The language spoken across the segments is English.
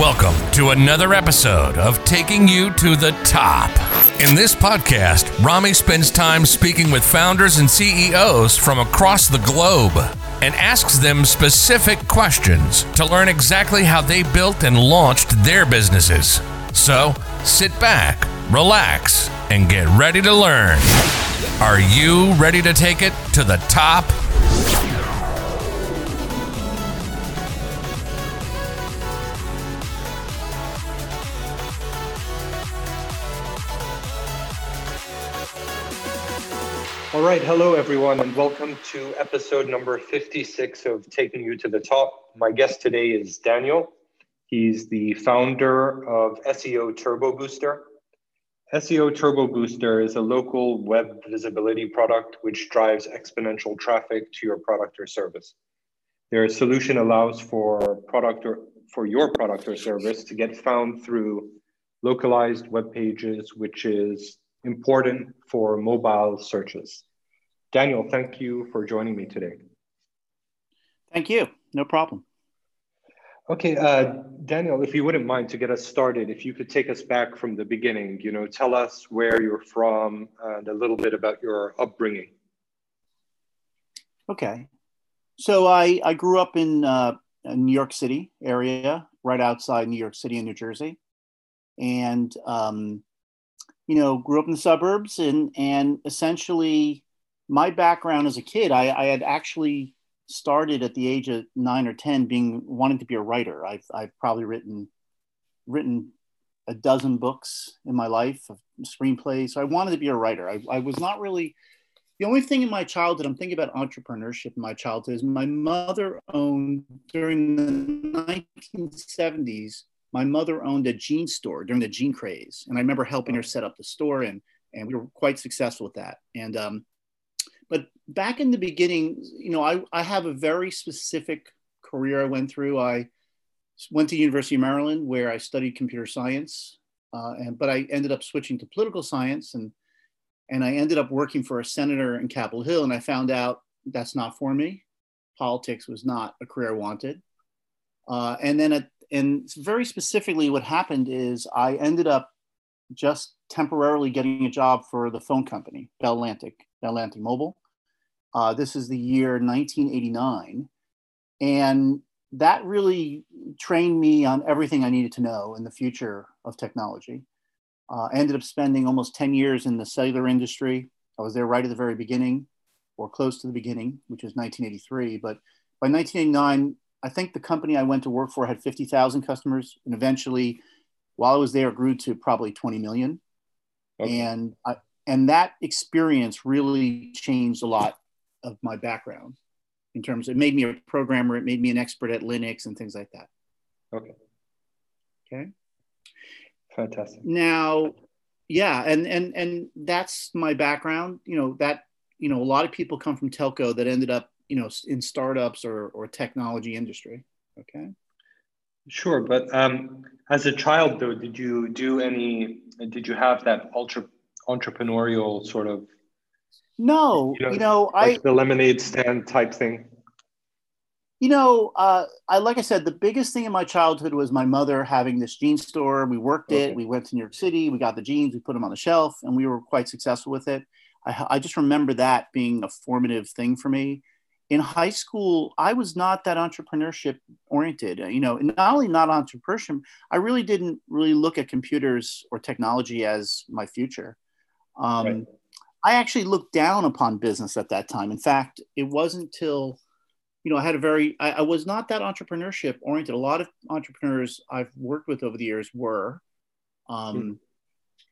Welcome to another episode of Taking You to the Top. In this podcast, Rami spends time speaking with founders and CEOs from across the globe and asks them specific questions to learn exactly how they built and launched their businesses. So sit back, relax, and get ready to learn. Are you ready to take it to the top? All right, hello everyone, and welcome to episode number 56 of Taking You to the Top. My guest today is Daniel. He's the founder of SEO Turbo Booster. SEO Turbo Booster is a local web visibility product which drives exponential traffic to your product or service. Their solution allows for product or for your product or service to get found through localized web pages, which is important for mobile searches. Daniel, thank you for joining me today. Thank you. No problem. Okay, uh, Daniel, if you wouldn't mind to get us started, if you could take us back from the beginning, you know, tell us where you're from and a little bit about your upbringing. Okay. So I, I grew up in uh, New York City area, right outside New York City in New Jersey. And, um, you know, grew up in the suburbs and, and essentially my background as a kid, I, I, had actually started at the age of nine or ten, being wanting to be a writer. I've, I've probably written written a dozen books in my life, of screenplays. So I wanted to be a writer. I, I was not really the only thing in my childhood. I'm thinking about entrepreneurship in my childhood. Is my mother owned during the 1970s. My mother owned a jean store during the jean craze, and I remember helping her set up the store, and and we were quite successful with that. And um, but back in the beginning, you know, I, I have a very specific career I went through. I went to University of Maryland where I studied computer science, uh, and but I ended up switching to political science, and and I ended up working for a senator in Capitol Hill, and I found out that's not for me. Politics was not a career I wanted, uh, and then at, and very specifically, what happened is I ended up just temporarily getting a job for the phone company, Bell Atlantic, Bell Atlantic Mobile. Uh, this is the year 1989. And that really trained me on everything I needed to know in the future of technology. Uh, I ended up spending almost 10 years in the cellular industry. I was there right at the very beginning or close to the beginning, which was 1983. But by 1989, I think the company I went to work for had 50,000 customers. And eventually, while I was there, it grew to probably 20 million. Okay. And I, and that experience really changed a lot of my background in terms of, it made me a programmer it made me an expert at linux and things like that. Okay. Okay. Fantastic. Now yeah and and and that's my background. You know that you know a lot of people come from telco that ended up you know in startups or or technology industry. Okay. Sure but um as a child though did you do any did you have that ultra entrepreneurial sort of no you know, you know like i the lemonade stand type thing. You know uh, i like i said the biggest thing in my childhood was my mother having this jean store. We worked okay. it we went to new york city. We got the jeans we put them on the shelf and we were quite successful with it. I, I just remember that being a formative thing for me. In high school i was not that entrepreneurship oriented. You know not only not entrepreneurship i really didn't really look at computers or technology as my future. Um, right. I actually looked down upon business at that time. In fact, it wasn't till, you know, I had a very, I, I, was not that entrepreneurship oriented. A lot of entrepreneurs I've worked with over the years were, um, hmm.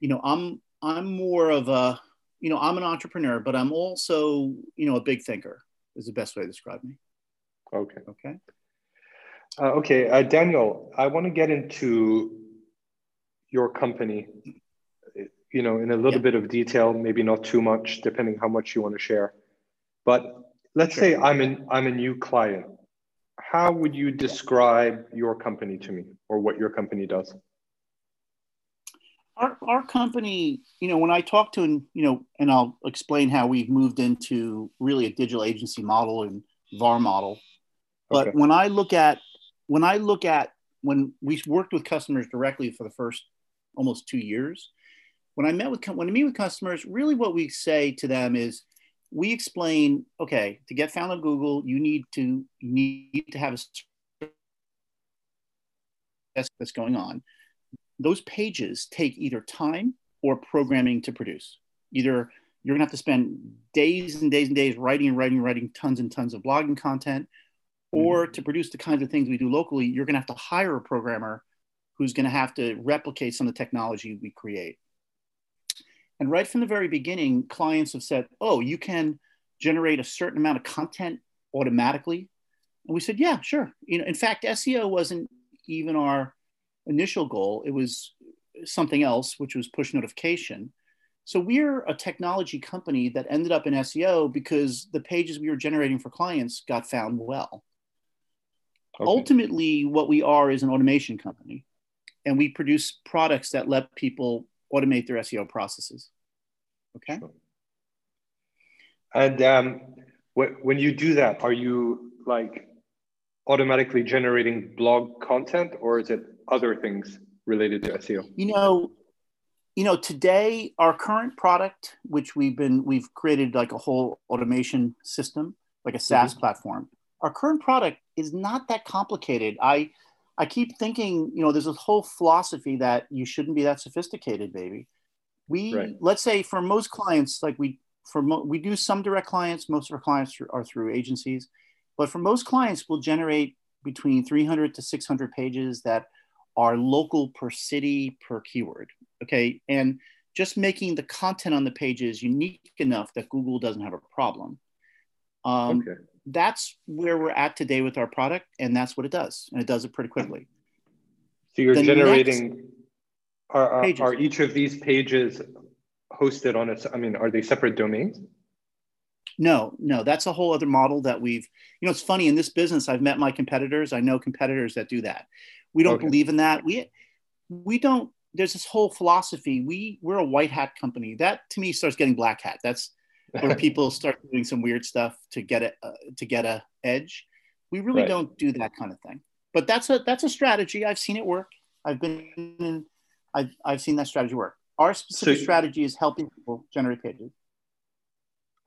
you know, I'm, I'm more of a, you know, I'm an entrepreneur, but I'm also, you know, a big thinker is the best way to describe me. Okay. Okay. Uh, okay. Uh, Daniel, I want to get into your company you know, in a little yeah. bit of detail, maybe not too much, depending how much you want to share. But let's sure. say I'm an I'm a new client. How would you describe your company to me, or what your company does? Our, our company, you know, when I talk to, and you know, and I'll explain how we've moved into really a digital agency model and VAR model. But okay. when I look at when I look at when we worked with customers directly for the first almost two years, when I met with when I meet with customers, really what we say to them is, we explain, okay, to get found on Google, you need to you need to have a that's going on. Those pages take either time or programming to produce. Either you're gonna have to spend days and days and days writing and writing and writing tons and tons of blogging content, or mm-hmm. to produce the kinds of things we do locally, you're gonna have to hire a programmer who's gonna have to replicate some of the technology we create. And right from the very beginning, clients have said, oh, you can generate a certain amount of content automatically. And we said, yeah, sure. You know, in fact, SEO wasn't even our initial goal. It was something else, which was push notification. So we're a technology company that ended up in SEO because the pages we were generating for clients got found well. Okay. Ultimately, what we are is an automation company, and we produce products that let people automate their SEO processes. Okay. Sure. And um, wh- when you do that, are you like automatically generating blog content, or is it other things related to SEO? You know, you know, today our current product, which we've been we've created like a whole automation system, like a SaaS mm-hmm. platform. Our current product is not that complicated. I I keep thinking, you know, there's this whole philosophy that you shouldn't be that sophisticated, baby. We right. let's say for most clients, like we for mo- we do some direct clients. Most of our clients are through agencies, but for most clients, we'll generate between 300 to 600 pages that are local per city per keyword. Okay, and just making the content on the pages unique enough that Google doesn't have a problem. Um, okay that's where we're at today with our product, and that's what it does, and it does it pretty quickly. So you're the generating. Are, are, are, each of these pages hosted on its? I mean, are they separate domains? No, no, that's a whole other model that we've. You know, it's funny in this business. I've met my competitors. I know competitors that do that. We don't okay. believe in that. We we don't. There's this whole philosophy. We we're a white hat company. That to me starts getting black hat. That's where people start doing some weird stuff to get a uh, to get a edge. We really right. don't do that kind of thing. But that's a that's a strategy. I've seen it work. I've been in, I've I've seen that strategy work. Our specific so, strategy is helping people generate pages.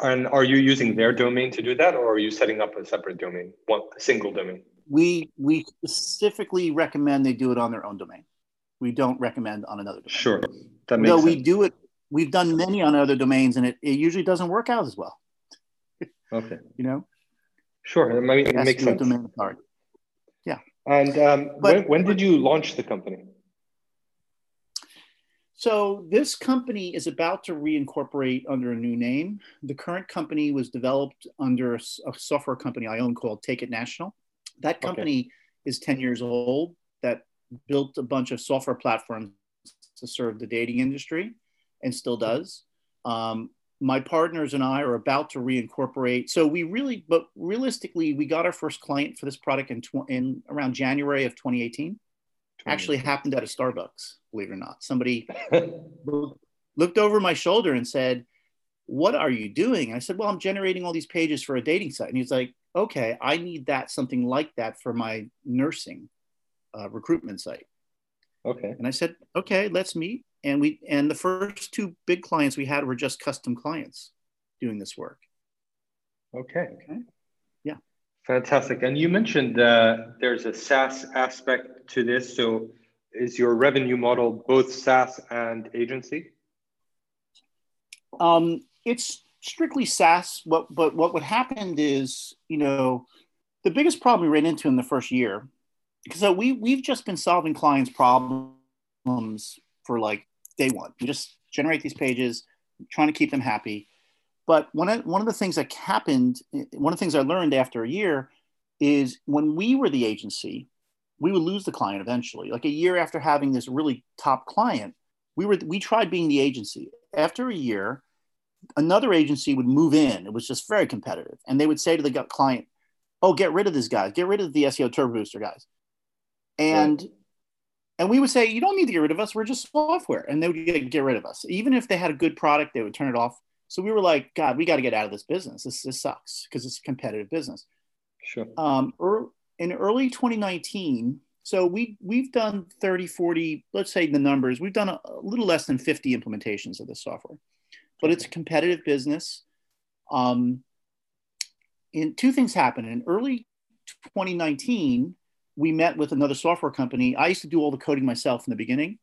And are you using their domain to do that, or are you setting up a separate domain, one a single domain? We we specifically recommend they do it on their own domain. We don't recommend on another domain. Sure, that makes Though sense. we do it we've done many on other domains and it, it usually doesn't work out as well. okay. You know? Sure. I mean, it makes sense. Domain authority. Yeah. And um, but, when, when did you launch the company? So this company is about to reincorporate under a new name. The current company was developed under a, a software company I own called Take It National. That company okay. is 10 years old that built a bunch of software platforms to serve the dating industry and still does. Um, my partners and I are about to reincorporate. So we really, but realistically, we got our first client for this product in, tw- in around January of 2018. Actually happened at a Starbucks, believe it or not. Somebody looked over my shoulder and said, "What are you doing?" I said, "Well, I'm generating all these pages for a dating site." And he's like, "Okay, I need that something like that for my nursing uh, recruitment site." Okay. And I said, "Okay, let's meet." And we and the first two big clients we had were just custom clients doing this work. Okay. Okay. Yeah. Fantastic. And you mentioned uh, there's a saas aspect to this. So is your revenue model both saas and agency? Um, it's strictly saas. What but what would happen is you know the biggest problem we ran into in the first year because we we've just been solving clients problems for like day one. We just generate these pages, trying to keep them happy. But one of, one of the things that happened, one of the things I learned after a year is when we were the agency, we would lose the client eventually. Like a year after having this really top client, we were we tried being the agency. After a year, another agency would move in. It was just very competitive, and they would say to the client, "Oh, get rid of this guy. Get rid of the SEO Turbo Booster guys." And right. And we would say, you don't need to get rid of us. We're just software. And they would get, get rid of us. Even if they had a good product, they would turn it off. So we were like, God, we got to get out of this business. This, this sucks because it's a competitive business. Sure. Um, er, in early 2019, So we we've done 30, 40, let's say the numbers, we've done a, a little less than 50 implementations of this software. But it's a competitive business. Um, and two things happened. In early 2019, we met with another software company. I used to do all the coding myself in the beginning.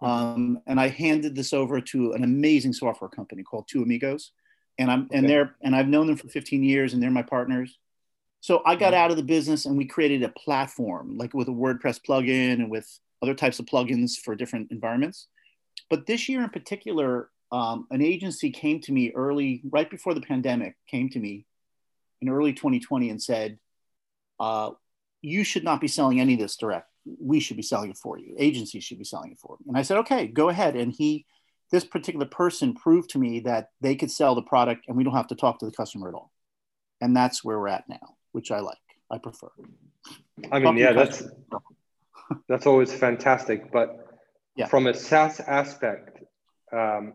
Um, and I handed this over to an amazing software company called Two Amigos. And I'm and they're and I've known them for 15 years and they're my partners. So I got Mhm. out of the business and we created a platform like with a WordPress plugin and with other types of plugins for different environments. But this year in particular, um, an agency came to me early, right before the pandemic, came to me in early 2020 and said, uh, "You should not be selling any of this direct. We should be selling it for you. Agencies should be selling it for me. And I said, "Okay, go ahead." And he, this particular person, proved to me that they could sell the product, and we don't have to talk to the customer at all. And that's where we're at now, which I like. I prefer. I mean, Talking yeah, that's that's always fantastic. But Yeah. from a SaaS aspect, um,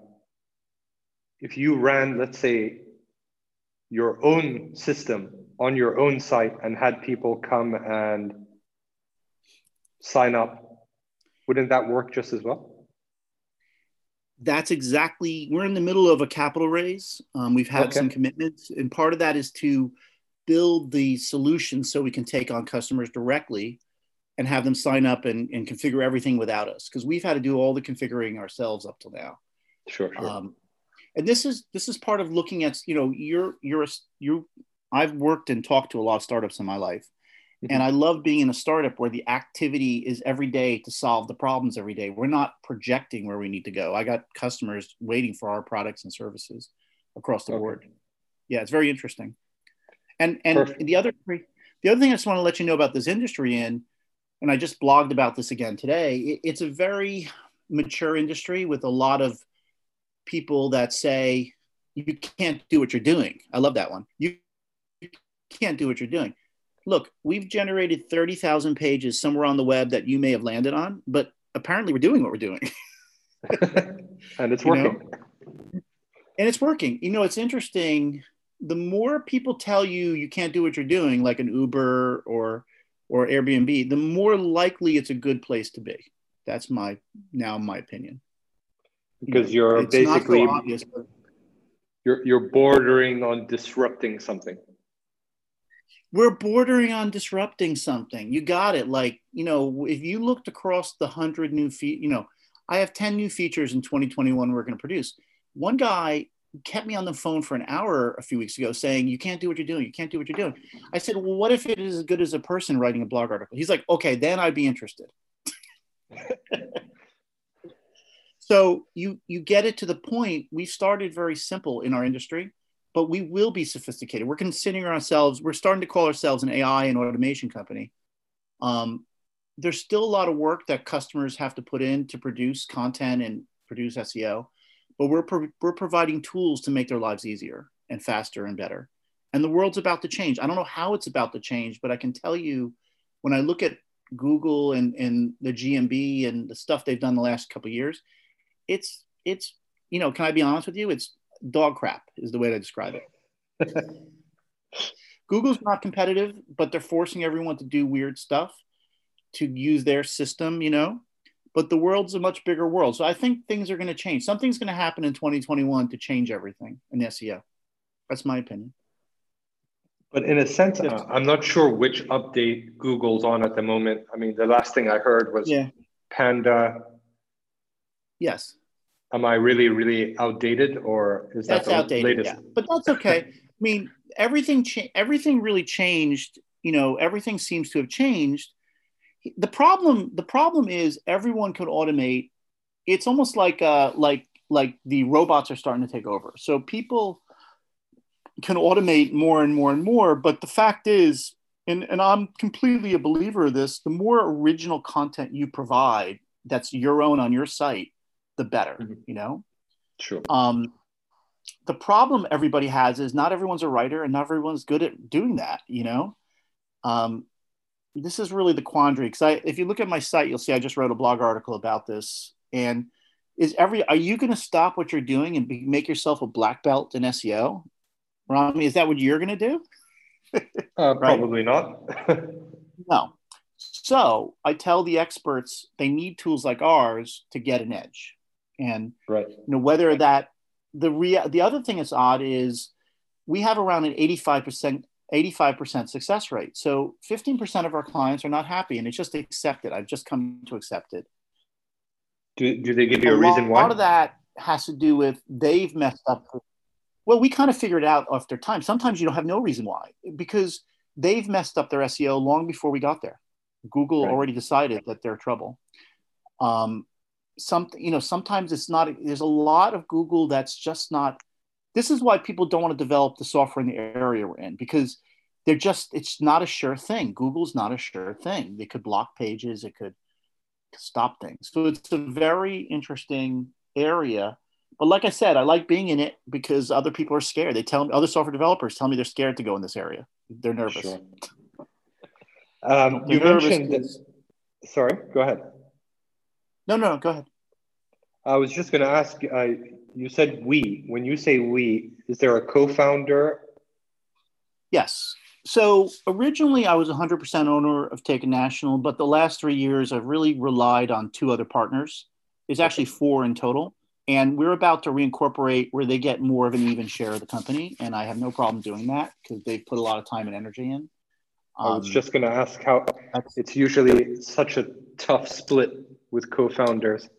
if you ran, let's say, your own system on your own site and had people come and sign up, wouldn't that work just as well? that's exactly we're in the middle of a capital raise um, we've had Okay. some commitments and part of that is to build the solution so we can take on customers directly and have them sign up and, and configure everything without us because we've had to do all the configuring ourselves up till now Sure, sure. um, and this is this is part of looking at you know you're you're a, you i've worked and talked to a lot of startups in my life mm-hmm. and i love being in a startup where the activity is every day to solve the problems every day we're not projecting where we need to go i got customers waiting for our products and services across the Okay. board yeah it's very interesting and and Perfect. the other the other thing i just want to let you know about this industry in and i just blogged about this again today it, it's a very mature industry with a lot of people that say you can't do what you're doing. I love that one. You can't do what you're doing. Look, we've generated 30,000 pages somewhere on the web that you may have landed on, but apparently we're doing what we're doing. and it's you know, working. and it's working. You know, it's interesting. The more people tell you you can't do what you're doing, like an Uber or or Airbnb, the more likely it's a good place to be. That's my now my opinion. You Because know, you're it's not so basically obvious, you're you're bordering on disrupting something. We're bordering on disrupting something. You got it. Like, you know, if you looked across the hundred new feet, you know, I have 10 new features in 2021 we're going to produce. One guy kept me on the phone for an hour a few weeks ago saying, You can't do what you're doing. You can't do what you're doing. I said, Well, what if it is as good as a person writing a blog article? He's like, Okay, then I'd be interested. so you you get it to the point we started very simple in our industry but we will be sophisticated. We're considering ourselves, we're starting to call ourselves an AI and automation company. Um, there's still a lot of work that customers have to put in to produce content and produce SEO, but we're, pro- we're providing tools to make their lives easier and faster and better. And the world's about to change. I don't know how it's about to change, but I can tell you when I look at Google and, and the GMB and the stuff they've done the last couple years, it's, it's, you know, can I be honest with you? It's dog crap is the way to describe it. Google's not competitive, but they're forcing everyone to do weird stuff to use their system, you know. But the world's a much bigger world. So I think things are going to change. Something's going to happen in 2021 to change everything in SEO. That's my opinion. But in a sense, uh, I'm not sure which update Google's on at the moment. I mean, the last thing I heard was Yeah. Panda. Yes. Am I really, really outdated, or is that the outdated. latest? Yeah. But that's okay. I mean, everything cha- everything really changed. You know, everything seems to have changed. The problem the problem is everyone could automate. It's almost like uh like like the robots are starting to take over. So people can automate more and more and more. But the fact is, and, and I'm completely a believer of this, the more original content you provide that's your own on your site, the better, Mhm. you know? Sure. Um, the problem everybody has is not everyone's a writer and not everyone's good at doing that, you know? Um, this is really the quandary because I, if you look at my site, you'll see I just wrote a blog article about this. And is every, are you going to stop what you're doing and be, make yourself a black belt in SEO? Rami, is that what you're going to do? Uh, Probably not. No. So I tell the experts they need tools like ours to get an edge. And right. you know whether that the rea- the other thing that's odd is we have around an 85% 85% success rate. So 15% of our clients are not happy and it's just accepted. I've just come to accept it. Do, do they give you a, a reason why? A lot of that has to do with they've messed up. Well, we kind of figured out after time. Sometimes you don't have no reason why because they've messed up their SEO long before we got there. Google right. already decided that they're trouble. Um, some, you know, sometimes it's not. There's a lot of Google that's just not. This is why people don't want to develop the software in the area we're in because they're just. It's not a sure thing. Google's not a sure thing. They could block pages. It could stop things. So it's a very interesting area. But like I said, I like being in it because other people are scared. They tell me other software developers tell me they're scared to go in this area. They're nervous. Sure. Um, you mentioned that. Sorry, go ahead. No, no, go ahead. I was just going to ask. Uh, you said we. When you say we, is there a co-founder? Yes. So originally, I was 100% owner of Take National, but the last three years, I've really relied on two other partners. There's actually four in total, and we're about to reincorporate where they get more of an even share of the company, and I have no problem doing that because they've put a lot of time and energy in. I was um, just going to ask how it's usually such a tough split with co-founders.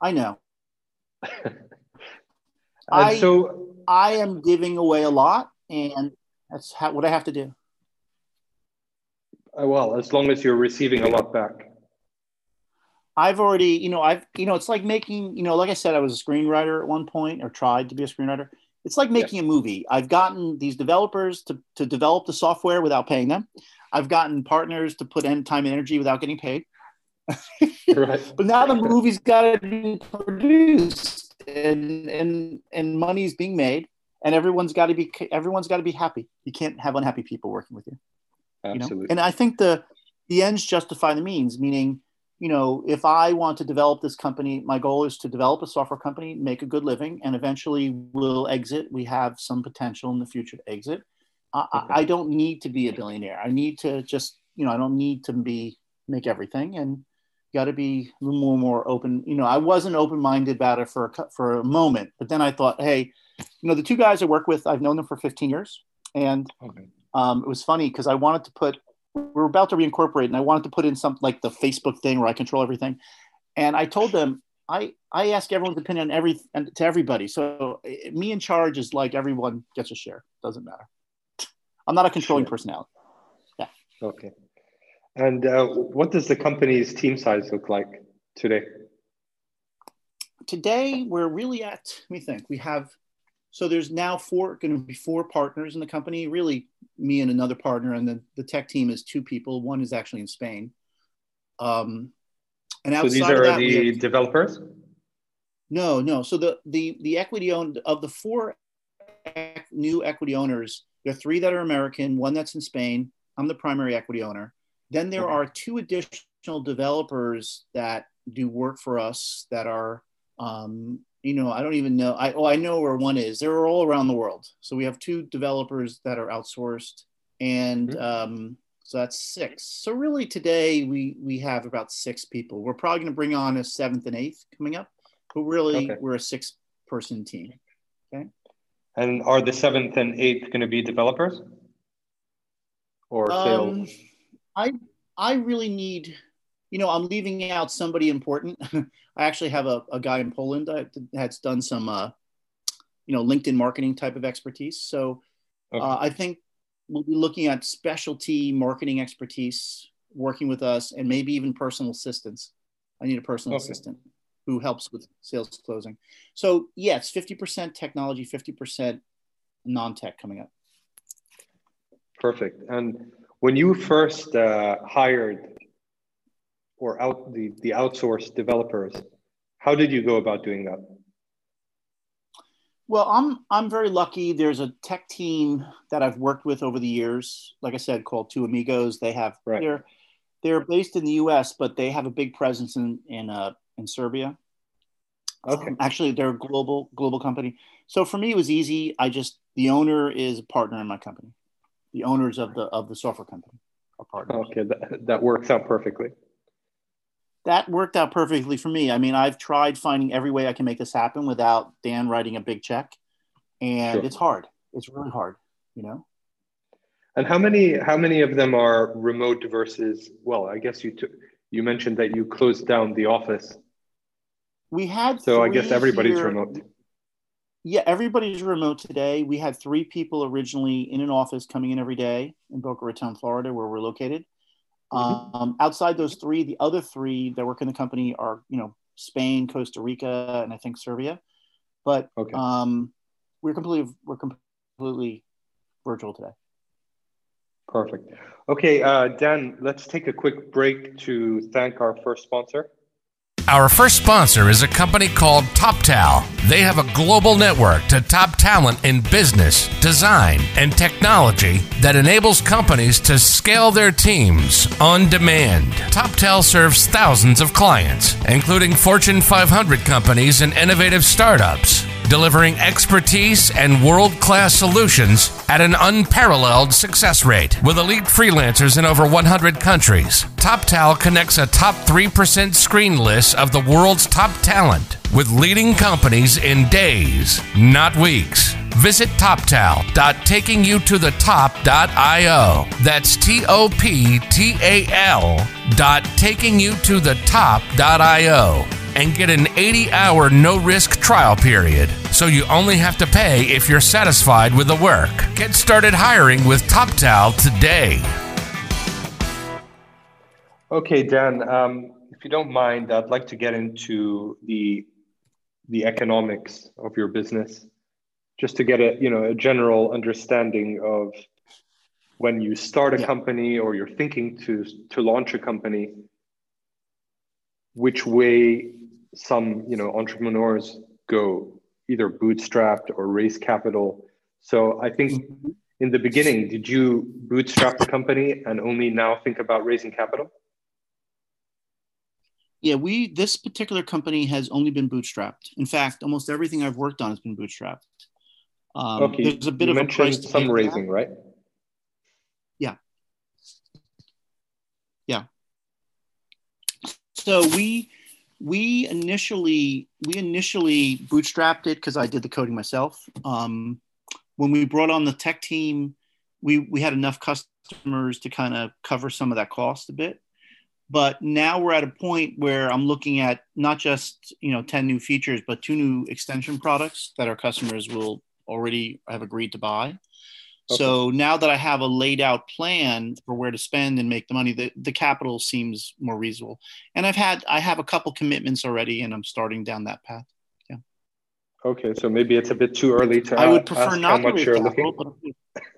I know. I so I am giving away a lot, and that's how, what I have to do. Uh, well, as long as you're receiving a lot back. I've already, you know, I've, you know, it's like making, you know, like I said, I was a screenwriter at one point or tried to be a screenwriter. It's like making yeah. a movie. I've gotten these developers to, to develop the software without paying them. I've gotten partners to put in time and energy without getting paid. Right. But now the movie's got to be produced and, and, and money's being made and everyone's got to be, everyone's got to be happy. You can't have unhappy people working with you. Absolutely. You know? And I think the, the ends justify the means, meaning you know, if I want to develop this company, my goal is to develop a software company, make a good living, and eventually we'll exit. We have some potential in the future to exit. I, okay. I don't need to be a billionaire. I need to just, you know, I don't need to be make everything, and got to be a little more more open. You know, I wasn't open minded about it for a, for a moment, but then I thought, hey, you know, the two guys I work with, I've known them for 15 years, and okay. um, it was funny because I wanted to put we're about to reincorporate and I wanted to put in something like the Facebook thing where I control everything. And I told them, I, I ask everyone's opinion on every to everybody. So eh, me in charge is like everyone gets a share. Doesn't matter. I'm not a controlling sure. personality. Yeah. Okay. And uh, what does the company's team size look like today? Today we're really at. Let me think. We have so there's now four going to be four partners in the company. Really, me and another partner, and the, the tech team is two people. One is actually in Spain. Um, and outside so these are that, the have, developers. No, no. So the the the equity owned of the four new equity owners, there are three that are American, one that's in Spain. I'm the primary equity owner. Then there are two additional developers that do work for us that are um, you know, I don't even know. I oh, I know where one is. They're all around the world. So we have two developers that are outsourced, and mm-hmm. um, so that's six. So really, today we we have about six people. We're probably going to bring on a seventh and eighth coming up, but really okay. we're a six person team. Okay. And are the seventh and eighth going to be developers or sales? Um, I I really need you know, I'm leaving out somebody important. I actually have a, a guy in Poland that has done some, uh, you know, LinkedIn marketing type of expertise. So okay. uh, I think we'll be looking at specialty marketing expertise working with us and maybe even personal assistance. I need a personal okay. assistant who helps with sales closing. So yes, 50% technology, 50% non-tech coming up. Perfect. And when you first uh, hired or out the, the outsourced developers. How did you go about doing that? Well, I'm I'm very lucky. There's a tech team that I've worked with over the years. Like I said, called Two Amigos. They have right. they're they're based in the U.S., but they have a big presence in in uh, in Serbia. Okay. Um, actually, they're a global global company. So for me, it was easy. I just the owner is a partner in my company. The owners of the of the software company our partners. Okay, that, that works out perfectly. That worked out perfectly for me. I mean, I've tried finding every way I can make this happen without Dan writing a big check, and Sure. it's hard. It's really hard, you know. And how many how many of them are remote versus? Well, I guess you took you mentioned that you closed down the office, We had so I guess everybody's here- remote. Yeah, everybody's remote today. We had three people originally in an office coming in every day in Boca Raton, Florida, where we're located. Mhm. Um, outside those three, the other three that work in the company are, you know, Spain, Costa Rica, and I think Serbia. But Okay. um, we're completely we're completely virtual today. Perfect. Okay, uh, Dan, let's take a quick break to thank our first sponsor. Our first sponsor is a company called TopTal. They have a global network to top talent in business, design, and technology that enables companies to scale their teams on demand. TopTal serves thousands of clients, including Fortune 500 companies and innovative startups, delivering expertise and world class solutions at an unparalleled success rate with elite freelancers in over 100 countries. TopTal connects a top 3% screen list of the world's top talent with leading companies in days, not weeks. Visit TopTal.takingyoutoTheTop.io. That's T O P T A L dot takingyoutoTheTop.io and get an 80 hour no risk trial period. So you only have to pay if you're satisfied with the work. Get started hiring with TopTal today. Okay, Dan, um, if you don't mind, I'd like to get into the the economics of your business, just to get a you know a general understanding of when you start a Yeah. company or you're thinking to to launch a company, which way some you know entrepreneurs go, either bootstrapped or raise capital. So I think in the beginning, did you bootstrap the company and only now think about raising capital? Yeah, we this particular company has only been bootstrapped. In fact, almost everything I've worked on has been bootstrapped. Um, Okay, there's a bit you of a mentioned price to pay some raising, right? So we we initially we initially bootstrapped it because I did the coding myself. Um, when we brought on the tech team, we we had enough customers to kind of cover some of that cost a bit. But now we're at a point where I'm looking at not just you know 10 new features, but two new extension products that our customers will already have agreed to buy. So now that I have a laid out plan for where to spend and make the money, the, the capital seems more reasonable. And I've had I have a couple commitments already, and I'm starting down that path. Yeah. Okay, so maybe it's a bit too early to I would prefer ask not how to much you're capital, looking. but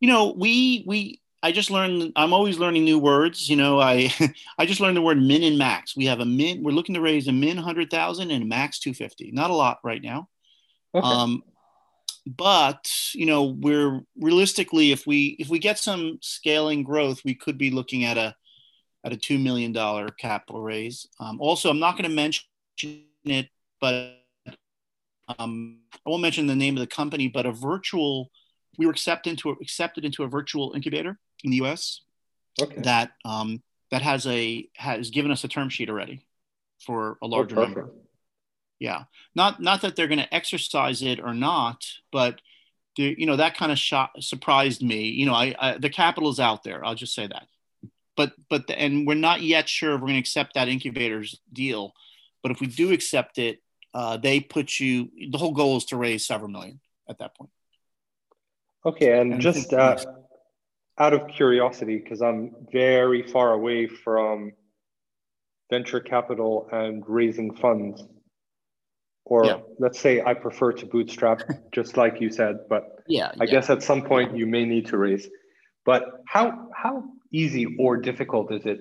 you know, we we I just learned. I'm always learning new words. You know, I I just learned the word min and max. We have a min. We're looking to raise a min hundred thousand and a max two fifty. Not a lot right now. Okay. Um, but you know, we're realistically, if we if we get some scaling growth, we could be looking at a at a two million dollar capital raise. Um, also, I'm not going to mention it, but um, I won't mention the name of the company, but a virtual. We were accepted into a, accepted into a virtual incubator in the U.S. okay. that um, that has a has given us a term sheet already for a Oh, larger perfect. number. Yeah, not not that they're going to exercise it or not, but the, you know that kind of shot surprised me. You know, I, I the capital is out there. I'll just say that. But but the, and we're not yet sure if we're going to accept that incubator's deal. But if we do accept it, uh, they put you. The whole goal is to raise several million at that point. Okay, and And just uh, out of curiosity, because I'm very far away from venture capital and raising funds, or Yeah. let's say I prefer to bootstrap, just like you said, but Yeah, I guess at some point you may need to raise. But how how easy or difficult is it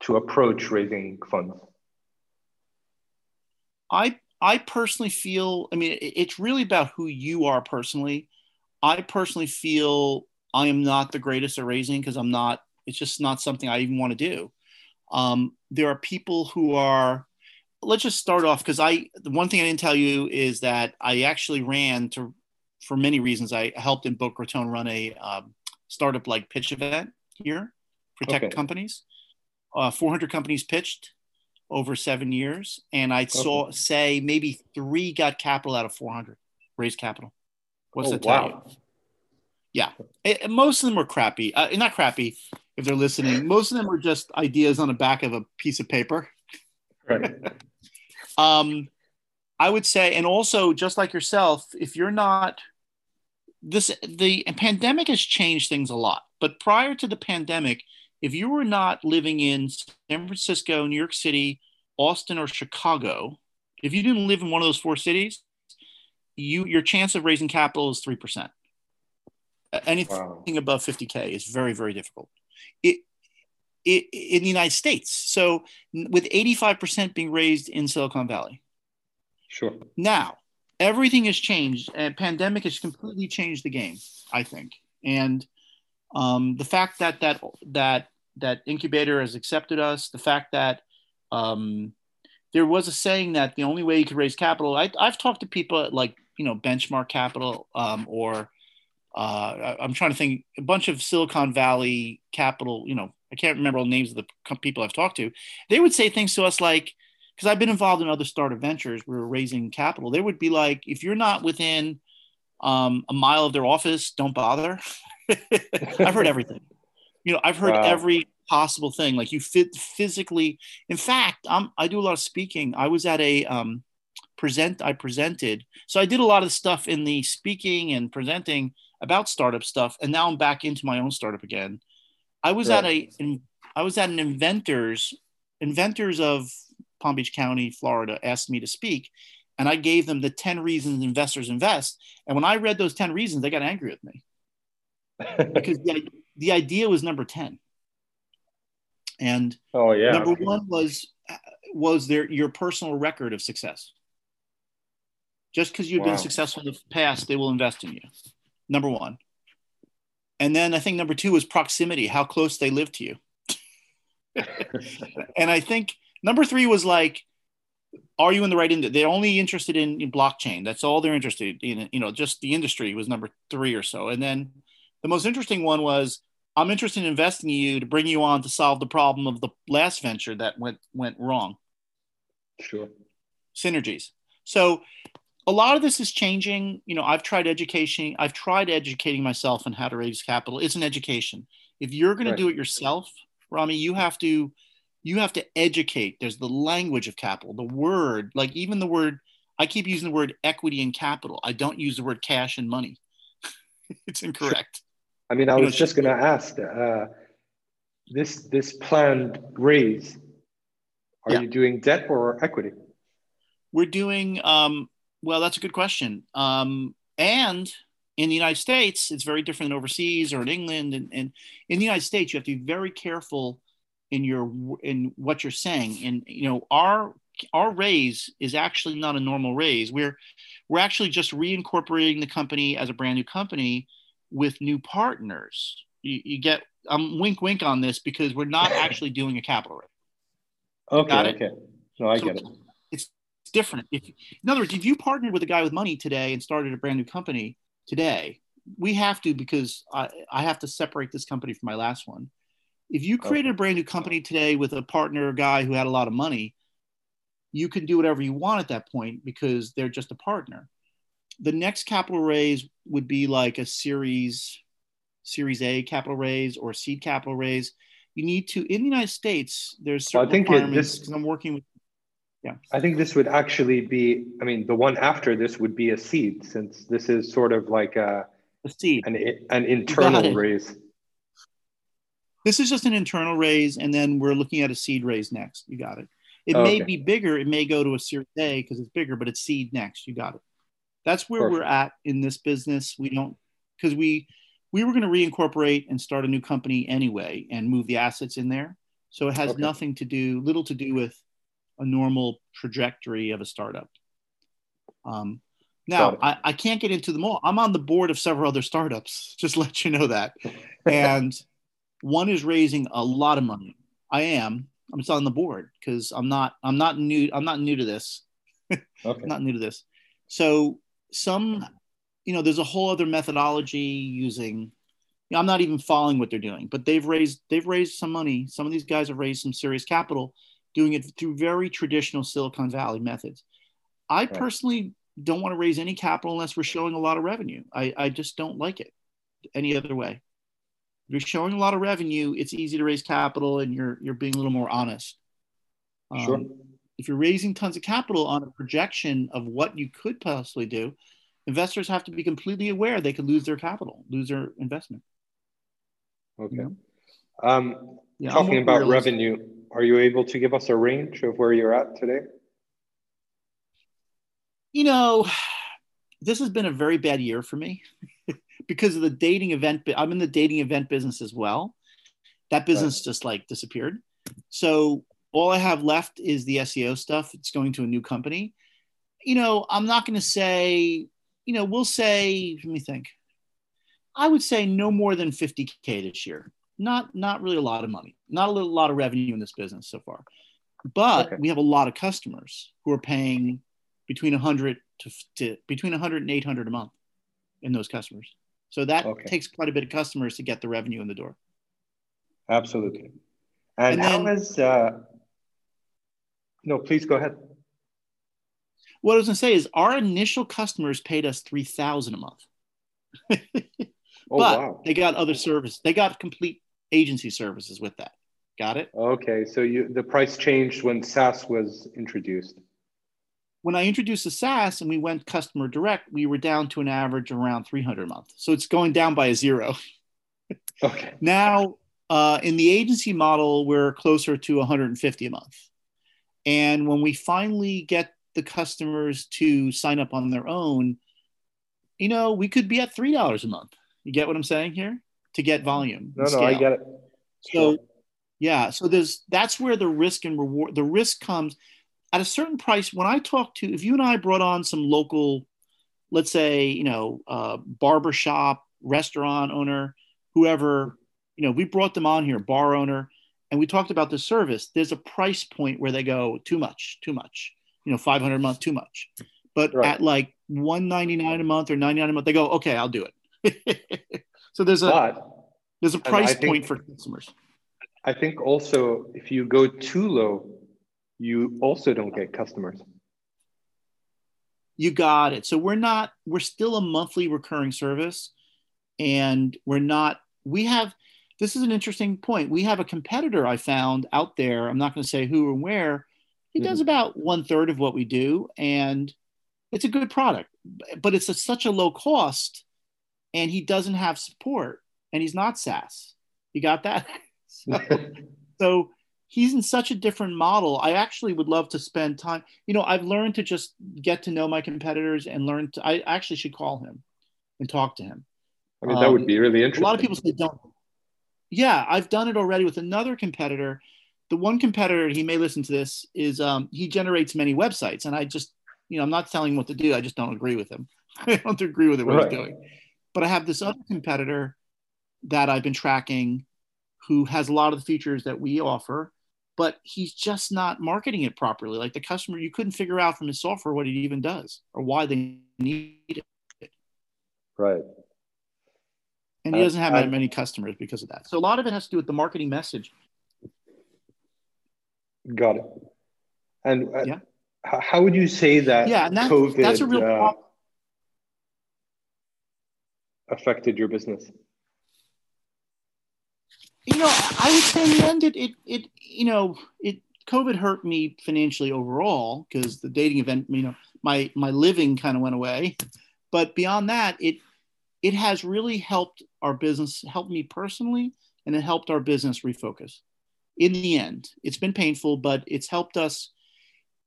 to approach raising funds? I I personally feel. I mean, it's really about who you are personally. I personally feel I am not the greatest at raising because I'm not. It's just not something I even want to do. Um, there are people who are. Let's just start off because I. The one thing I didn't tell you is that I actually ran to, for many reasons. I helped in Boca Raton run a um, startup like pitch event here for tech Okay. companies. Uh, 400 companies pitched over seven years, and I saw say maybe three got capital out of 400 raised capital. What's Oh, that tell you? wow. Yeah, Eh, most of them were crappy. Uh, not crappy if they're listening. Most of them were just ideas on the back of a piece of paper. Right. Um, I would say, and also just like yourself, if you're not this, the pandemic has changed things a lot. But prior to the pandemic, if you were not living in San Francisco, New York City, Austin, or Chicago, if you didn't live in one of those four cities, you your chance of raising capital is three percent. Anything Wow. above 50k is very very difficult. It, in the United States. So with 85% being raised in Silicon Valley. Sure. Now, everything has changed, and pandemic has completely changed the game. I think, and um, the fact that that that that incubator has accepted us, the fact that um, there was a saying that the only way you could raise capital. I, I've talked to people at like you know Benchmark Capital um, or uh, I- I'm trying to think a bunch of Silicon Valley capital. You know, I can't remember all the names of the people I've talked to. They would say things to us like, because I've been involved in other startup ventures, we were raising capital. They would be like, if you're not within um, a mile of their office, don't bother. I've heard everything. You know, I've heard Wow. every possible thing. Like you fit physically. In fact, I'm, I do a lot of speaking. I was at a um, present. I presented, so I did a lot of stuff in the speaking and presenting about startup stuff. And now I'm back into my own startup again. I was at a, in, I was at an inventors, inventors of Palm Beach County, Florida, asked me to speak, and I gave them the ten reasons investors invest. And when I read those ten reasons, they got angry with me because the, the idea was number 10 and oh yeah. number one was was there your personal record of success just because you've Wow. been successful in the past they will invest in you number one and then i think number two is proximity how close they live to you. And i think number three was like are you in the right industry they're only interested in, in blockchain. That's all they're interested in you know just the industry was number three or so. And then the most interesting one was i'm interested in investing in you to bring you on to solve the problem of the last venture that went went wrong. Sure. synergies. So a lot of this is changing you know i've tried education i've tried educating myself on how to raise capital it's an education if you're going Right. to do it yourself rami you have to you have to educate there's the language of capital the word like even the word i keep using the word equity and capital i don't use the word cash and money it's incorrect I mean, I You know, was just going to ask uh, this this planned raise. Are Yeah. you doing debt or equity? we're doing um, well that's a good question um, and in the united states it's very different than overseas or in england and, and in the united states you have to be very careful in your in what you're saying and you know our our raise is actually not a normal raise we're we're actually just reincorporating the company as a brand new company with new partners you, you get i'm wink wink on this because we're not actually doing a capital raise Okay. Okay. No, I So get it. It's different. If, in other words, if you partnered with a guy with money today and started a brand new company today, we have to because I, I have to separate this company from my last one. If you created Okay. a brand new company today with a partner guy who had a lot of money, you can do whatever you want at that point because they're just a partner. The next capital raise would be like a series, series A capital raise or seed capital raise. You need to in the United States. There's Well, I certain think it- requirements this- I'm working with Yeah i think this would actually be. I mean, the one after this would be a seed, since this is sort of like a, a seed. an an internal raise. This is just an internal raise, and then we're looking at a seed raise next. You got it. It may Okay. be bigger. It may go to a Series A because it's bigger, but it's seed next. You got it. That's where we're at in this business. We don't because we we were going to reincorporate and start a new company anyway and move the assets in there. So it has Okay. nothing to do, little to do with a normal trajectory of a startup. Um, now I, I can't get into them all. I'm on the board of several other startups. Just let you know that and one is raising a lot of money. I am. I'm just on the board because I'm not. I'm not new. I'm not new to this. Okay. I'm not new to this. So some, you know, there's a whole other methodology using you know, I'm not even following what they're doing, but they've raised they've raised some money. Some of these guys have raised some serious capital, doing it through very traditional Silicon Valley methods. I right. personally don't want to raise any capital unless we're showing a lot of revenue. I, I just don't like it any other way. If you're showing a lot of revenue, it's easy to raise capital and you're you're being a little more honest. Um, sure. If you're raising tons of capital on a projection of what you could possibly do, investors have to be completely aware they could lose their capital, lose their investment. Okay. You know? um, yeah, talking about realistic. revenue, are you able to give us a range of where you're at today? You know, this has been a very bad year for me because of the dating event. I'm in the dating event business as well. That business right. just like disappeared. So all I have left is the SEO stuff. It's going to a new company. You know, I'm not going to say, you know, we'll say, let me think. I would say no more than 50K this year. Not, not really a lot of money, not a little, lot of revenue in this business so far. But okay. we have a lot of customers who are paying between 100 to, to between 100 and 800 a month in those customers. So that okay. takes quite a bit of customers to get the revenue in the door. Absolutely. And, and how then, has, uh, no, please go ahead. What I was going to say is our initial customers paid us 3000 a month. oh, but wow. they got other service. They got complete agency services with that. Got it? Okay. So you the price changed when SaaS was introduced. When I introduced the SaaS and we went customer direct, we were down to an average around 300 a month. So it's going down by a zero. okay. Now, uh, in the agency model, we're closer to 150 a month. And when we finally get the customers to sign up on their own, you know, we could be at three dollars a month. You get what I'm saying here? To get volume. No, no, I get it. So, yeah, so there's that's where the risk and reward. The risk comes at a certain price. When I talk to, if you and I brought on some local, let's say, you know, uh, barber shop, restaurant owner, whoever, you know, we brought them on here, bar owner and we talked about the service there's a price point where they go too much too much you know 500 a month too much but right. at like 199 a month or 99 a month they go okay i'll do it so there's a but, there's a price think, point for customers i think also if you go too low you also don't get customers you got it so we're not we're still a monthly recurring service and we're not we have this is an interesting point. We have a competitor I found out there. I'm not going to say who and where. He mm-hmm. does about one third of what we do, and it's a good product, but it's a, such a low cost, and he doesn't have support, and he's not SaaS. You got that? so, so he's in such a different model. I actually would love to spend time. You know, I've learned to just get to know my competitors and learn. To, I actually should call him and talk to him. I mean, that um, would be really interesting. A lot of people say don't yeah, I've done it already with another competitor. The one competitor, he may listen to this, is um, he generates many websites. And I just, you know, I'm not telling him what to do. I just don't agree with him. I don't agree with it, what right. he's doing. But I have this other competitor that I've been tracking who has a lot of the features that we offer, but he's just not marketing it properly. Like the customer, you couldn't figure out from his software what it even does or why they need it. Right and he doesn't have uh, many customers because of that. So a lot of it has to do with the marketing message. Got it. And uh, yeah. how would you say that yeah, and that's, COVID that's a real uh, affected your business? You know, I would say in the end, it, it, it you know, it COVID hurt me financially overall because the dating event, you know, my my living kind of went away. But beyond that, it it has really helped our business, helped me personally, and it helped our business refocus. In the end, it's been painful, but it's helped us.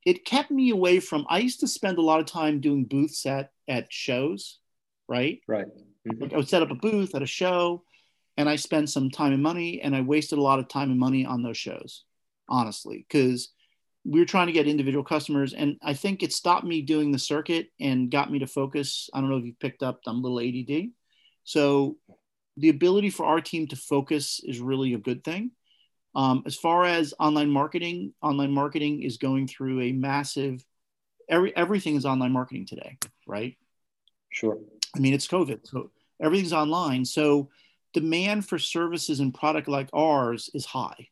It kept me away from. I used to spend a lot of time doing booths at at shows, right? Right. Mm-hmm. I would set up a booth at a show, and I spent some time and money, and I wasted a lot of time and money on those shows, honestly, because we were trying to get individual customers and i think it stopped me doing the circuit and got me to focus. I don't know if you picked up i'm a little add so the ability for our team to focus is really a good thing. Um, as far as online marketing online marketing is going through a massive every everything is online marketing today right? Sure i mean it's covid so everything's online so demand for services and product like ours is high,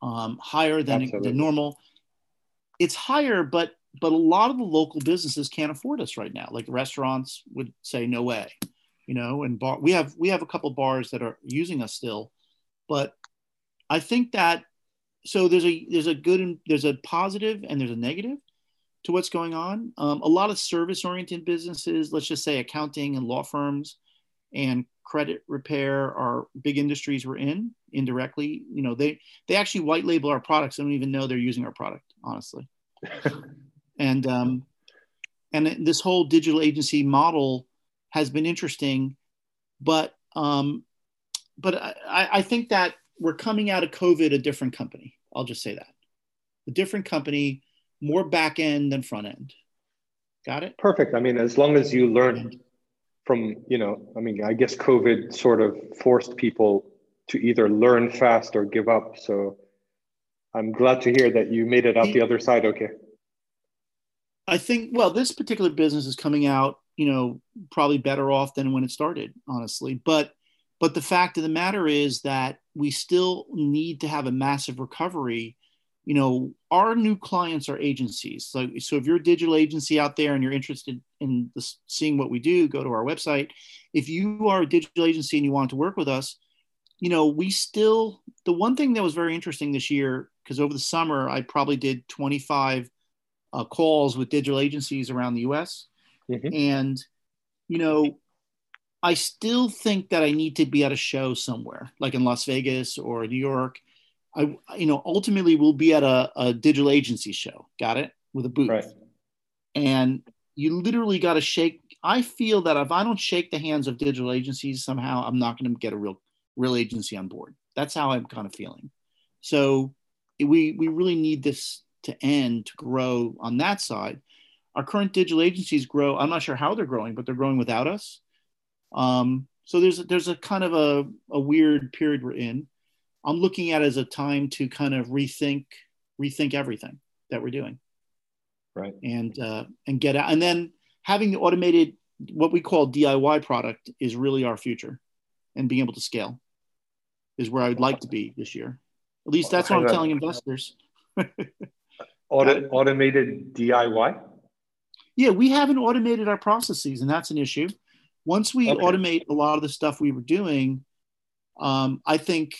um, higher than the normal. It's higher, but but a lot of the local businesses can't afford us right now. Like restaurants would say, no way, you know. And bar, we have we have a couple bars that are using us still, but I think that so there's a there's a good and there's a positive and there's a negative to what's going on. Um, a lot of service oriented businesses, let's just say accounting and law firms and credit repair are big industries we're in indirectly. You know, they they actually white label our products. They don't even know they're using our product, honestly. and um, and this whole digital agency model has been interesting, but um, but I, I think that we're coming out of COVID a different company. I'll just say that. A different company, more back end than front end. Got it? Perfect. I mean, as long as you learn from, you know, I mean, I guess COVID sort of forced people to either learn fast or give up. So I'm glad to hear that you made it out the other side okay. I think, well, this particular business is coming out, you know, probably better off than when it started, honestly. But but the fact of the matter is that we still need to have a massive recovery. You know, our new clients are agencies. So, so if you're a digital agency out there and you're interested in this, seeing what we do, go to our website. If you are a digital agency and you want to work with us, you know, we still, the one thing that was very interesting this year, because over the summer, I probably did 25 uh, calls with digital agencies around the US. Mm-hmm. And, you know, I still think that I need to be at a show somewhere, like in Las Vegas or New York. I, you know, ultimately we'll be at a, a digital agency show. Got it? With a booth. Right. And you literally got to shake. I feel that if I don't shake the hands of digital agencies somehow, I'm not going to get a real, real agency on board. That's how I'm kind of feeling. So we, we really need this to end to grow on that side. Our current digital agencies grow. I'm not sure how they're growing, but they're growing without us. Um, so there's there's a kind of a, a weird period we're in. I'm looking at as a time to kind of rethink rethink everything that we're doing, right? And uh, and get out, and then having the automated what we call DIY product is really our future, and being able to scale is where I would like to be this year. At least that's what I'm telling investors. Auto, automated DIY. Yeah, we haven't automated our processes, and that's an issue once we okay. automate a lot of the stuff we were doing um, i think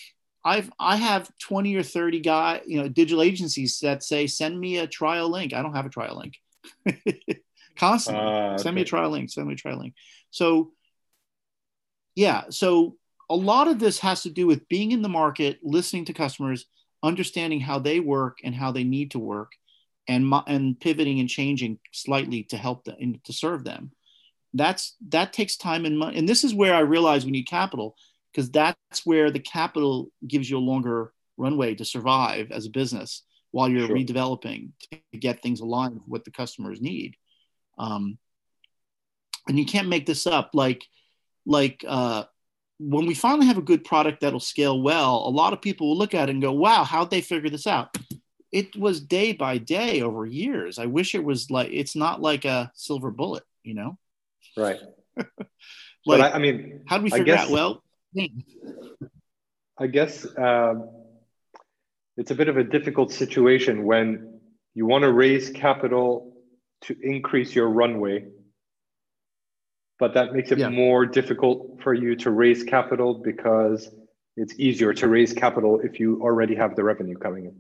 i've i have 20 or 30 guy you know digital agencies that say send me a trial link. I don't have a trial link. Constantly. Uh, okay. send me a trial link send me a trial link. So yeah so a lot of this has to do with being in the market listening to customers understanding how they work and how they need to work and and pivoting and changing slightly to help them to serve them. That's that takes time and money and this is where i realize we need capital because that's where the capital gives you a longer runway to survive as a business while you're sure. redeveloping to get things aligned with what the customers need um, and you can't make this up like like uh, when we finally have a good product that'll scale well a lot of people will look at it and go wow how'd they figure this out it was day by day over years i wish it was like it's not like a silver bullet you know Right. like, but I, I, mean, how do we figure guess, out? Well, I guess um, it's a bit of a difficult situation when you want to raise capital to increase your runway, but that makes it yeah. more difficult for you to raise capital because it's easier to raise capital if you already have the revenue coming in.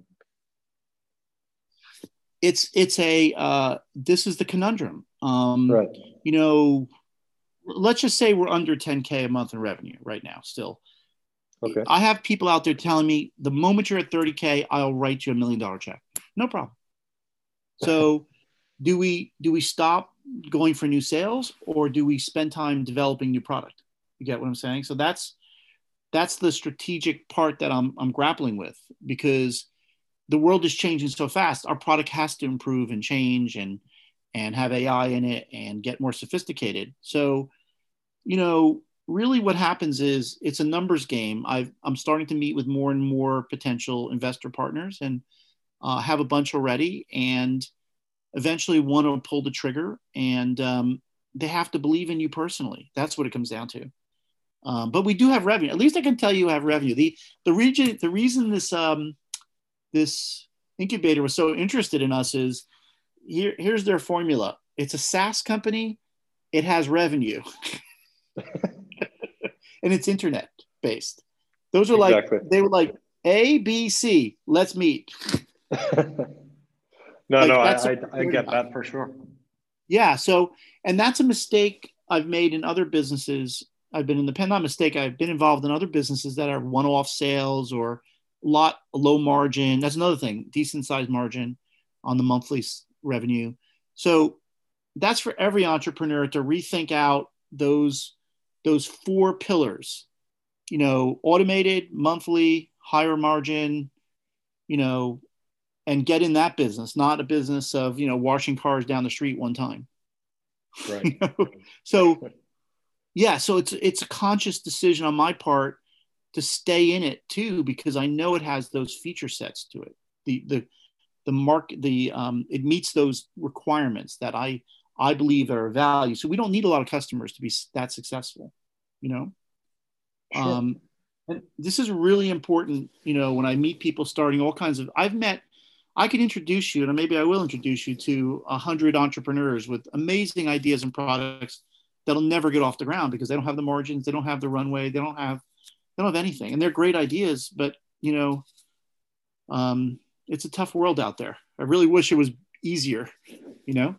It's it's a uh, this is the conundrum. Um, right you know, let's just say we're under 10K a month in revenue right now, still. Okay. I have people out there telling me the moment you're at 30K, I'll write you a million dollar check. No problem. So do we do we stop going for new sales or do we spend time developing new product? You get what I'm saying? So that's that's the strategic part that I'm I'm grappling with because the world is changing so fast. Our product has to improve and change and and have AI in it and get more sophisticated. So, you know, really what happens is it's a numbers game. i am starting to meet with more and more potential investor partners and uh, have a bunch already. And eventually one will pull the trigger and um, they have to believe in you personally. That's what it comes down to. Um, but we do have revenue. At least I can tell you have revenue. The the region the reason this um, this incubator was so interested in us is here here's their formula. It's a SaaS company. It has revenue, and it's internet based. Those are like exactly. they were like A B C. Let's meet. no, like, no, I, I, I get that for sure. Yeah. So, and that's a mistake I've made in other businesses I've been in the pen, not mistake. I've been involved in other businesses that are one-off sales or lot low margin. That's another thing, decent size margin on the monthly revenue. So that's for every entrepreneur to rethink out those those four pillars. You know, automated, monthly, higher margin. You know, and get in that business, not a business of you know washing cars down the street one time. Right. you know? So yeah so it's it's a conscious decision on my part to stay in it too because i know it has those feature sets to it the the the mark the um, it meets those requirements that i i believe there are value so we don't need a lot of customers to be that successful you know sure. um and this is really important you know when i meet people starting all kinds of i've met i can introduce you and maybe i will introduce you to a hundred entrepreneurs with amazing ideas and products that'll never get off the ground because they don't have the margins, they don't have the runway, they don't have they don't have anything, and they're great ideas, but you know, um, it's a tough world out there. I really wish it was easier, you know.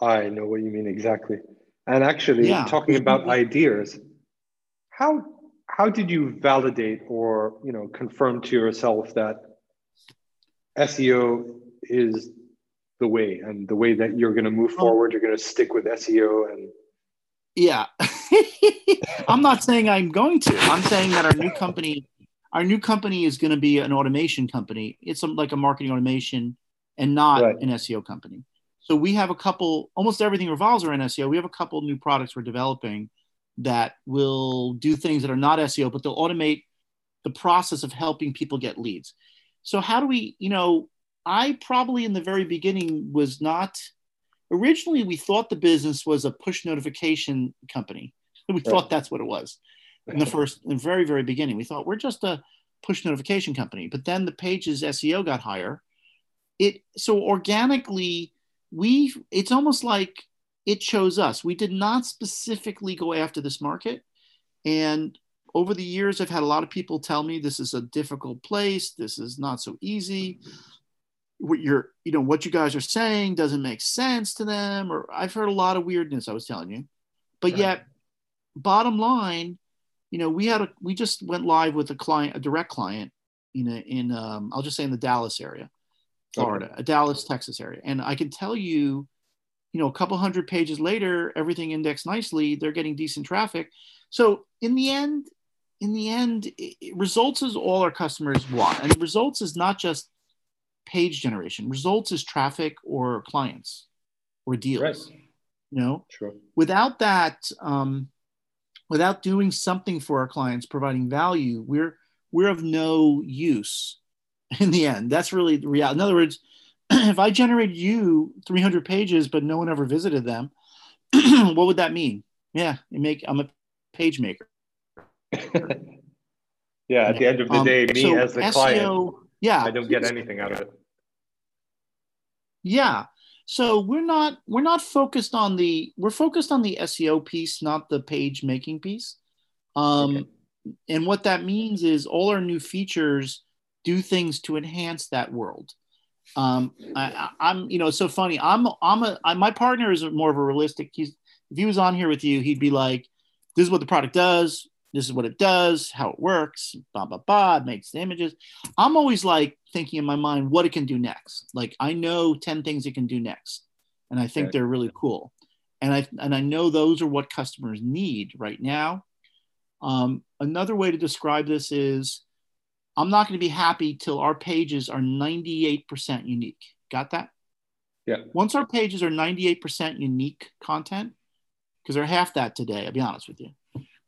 I know what you mean exactly. And actually, yeah. talking about mm-hmm. ideas, how how did you validate or you know confirm to yourself that SEO is the way and the way that you're going to move forward? You're going to stick with SEO and yeah. I'm not saying I'm going to. I'm saying that our new company, our new company is going to be an automation company. It's like a marketing automation and not right. an SEO company. So we have a couple, almost everything revolves around SEO. We have a couple new products we're developing that will do things that are not SEO, but they'll automate the process of helping people get leads. So how do we, you know, I probably in the very beginning was not originally we thought the business was a push notification company. We right. thought that's what it was in the first, in the very, very beginning. We thought we're just a push notification company. But then the pages SEO got higher. It so organically we it's almost like it chose us. We did not specifically go after this market. And over the years, I've had a lot of people tell me this is a difficult place. This is not so easy what you're you know what you guys are saying doesn't make sense to them or i've heard a lot of weirdness i was telling you but right. yet bottom line you know we had a we just went live with a client a direct client in a, in um, i'll just say in the dallas area florida okay. a dallas texas area and i can tell you you know a couple hundred pages later everything indexed nicely they're getting decent traffic so in the end in the end it, results is all our customers want and results is not just page generation. Results is traffic or clients or deals. Right. You know, sure. without that, um, without doing something for our clients, providing value, we're we're of no use in the end. That's really the reality. In other words, if I generated you 300 pages, but no one ever visited them, what would that mean? Yeah, make I'm a page maker. yeah, at the end of the um, day, me so as the SEO, client, yeah, I don't get anything out of it. Yeah. So we're not we're not focused on the we're focused on the SEO piece, not the page making piece. Um, okay. And what that means is all our new features do things to enhance that world. Um, I, am you know, it's so funny. I'm I'm a I, my partner is more of a realistic. He's if he was on here with you, he'd be like, "This is what the product does this is what it does, how it works, blah, blah, blah, it makes the images. I'm always like thinking in my mind what it can do next. Like I know 10 things it can do next. And I think okay. they're really cool. And I and I know those are what customers need right now. Um, another way to describe this is I'm not going to be happy till our pages are 98% unique. Got that? Yeah. Once our pages are 98% unique content, because they're half that today, I'll be honest with you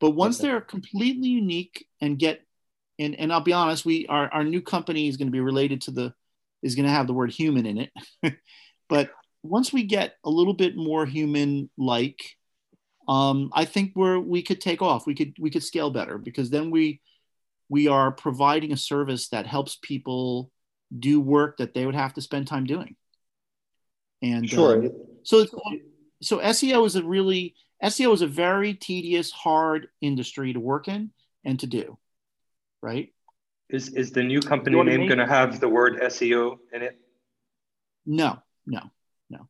but once okay. they're completely unique and get, and, and I'll be honest, we our, our new company is going to be related to the, is going to have the word human in it. but once we get a little bit more human like, um, I think we're we could take off. We could we could scale better because then we we are providing a service that helps people do work that they would have to spend time doing. And sure. Um, so so SEO is a really SEO is a very tedious, hard industry to work in and to do, right? Is is the new company name going to have the word SEO in it? No, no, no.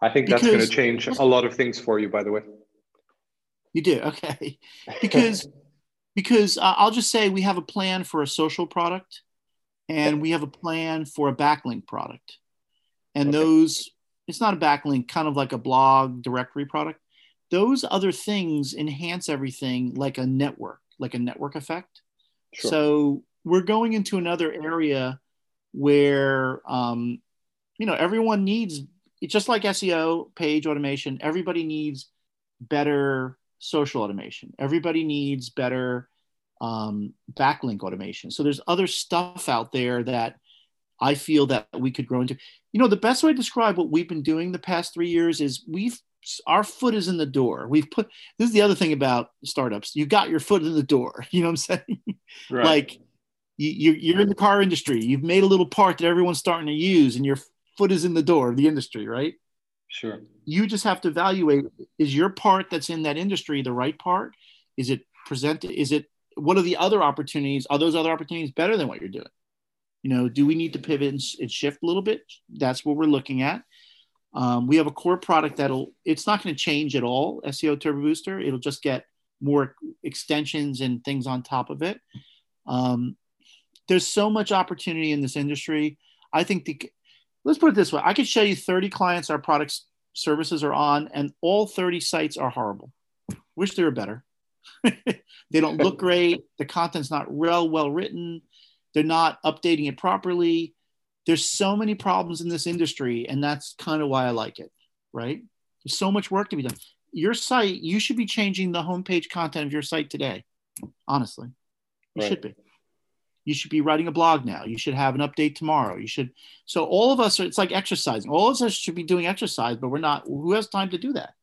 I think because, that's going to change a lot of things for you, by the way. You do okay, because because uh, I'll just say we have a plan for a social product, and we have a plan for a backlink product, and okay. those it's not a backlink, kind of like a blog directory product. Those other things enhance everything like a network, like a network effect. Sure. So we're going into another area where um, you know everyone needs it's just like SEO page automation. Everybody needs better social automation. Everybody needs better um, backlink automation. So there's other stuff out there that I feel that we could grow into. You know, the best way to describe what we've been doing the past three years is we've our foot is in the door. We've put this is the other thing about startups. You got your foot in the door. You know what I'm saying? Right. like you, you're in the car industry. You've made a little part that everyone's starting to use, and your foot is in the door of the industry, right? Sure. You just have to evaluate: is your part that's in that industry the right part? Is it presented? Is it what are the other opportunities? Are those other opportunities better than what you're doing? You know, do we need to pivot and, and shift a little bit? That's what we're looking at. Um, we have a core product that'll, it's not going to change at all, SEO Turbo Booster. It'll just get more extensions and things on top of it. Um, there's so much opportunity in this industry. I think the, let's put it this way I could show you 30 clients our products services are on, and all 30 sites are horrible. Wish they were better. they don't look great. The content's not well well written. They're not updating it properly. There's so many problems in this industry, and that's kind of why I like it, right? There's so much work to be done. Your site, you should be changing the homepage content of your site today. Honestly, you right. should be. You should be writing a blog now. You should have an update tomorrow. You should. So all of us are. It's like exercising. All of us should be doing exercise, but we're not. Who has time to do that?